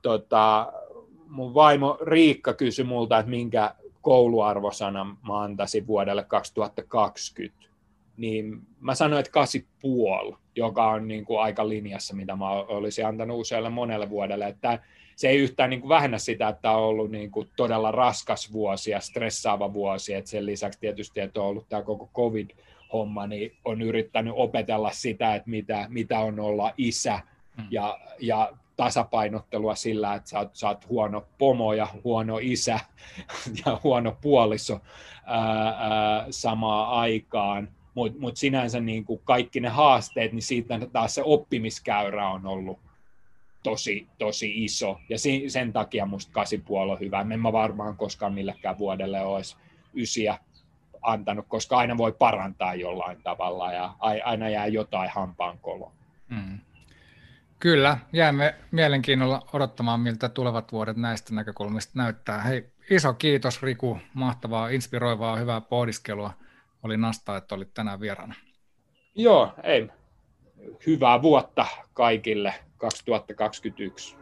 tota, mun vaimo Riikka kysyi multa, että minkä kouluarvosanan mä antaisin vuodelle 2020 niin mä sanoin, että kasi puoli, joka on niin kuin aika linjassa, mitä mä olisin antanut usealle monelle vuodelle. Että se ei yhtään niin kuin vähennä sitä, että on ollut niin kuin todella raskas vuosi ja stressaava vuosi. Et sen lisäksi tietysti, että on ollut tämä koko COVID-homma, niin on yrittänyt opetella sitä, että mitä, mitä on olla isä mm. ja, ja tasapainottelua sillä, että sä oot, sä oot huono pomo ja huono isä ja huono puoliso ää, ää, samaan aikaan mutta mut sinänsä niin kuin kaikki ne haasteet, niin siitä taas se oppimiskäyrä on ollut tosi, tosi iso, ja si, sen takia musta kasipuoli on hyvä. En mä varmaan koskaan millekään vuodelle olisi ysiä antanut, koska aina voi parantaa jollain tavalla, ja aina jää jotain hampaan koloon. Mm. Kyllä, jäämme mielenkiinnolla odottamaan, miltä tulevat vuodet näistä näkökulmista näyttää. Hei, iso kiitos Riku, mahtavaa, inspiroivaa, hyvää pohdiskelua oli nasta, että olit tänään vieraana. Joo, ei. Hyvää vuotta kaikille 2021.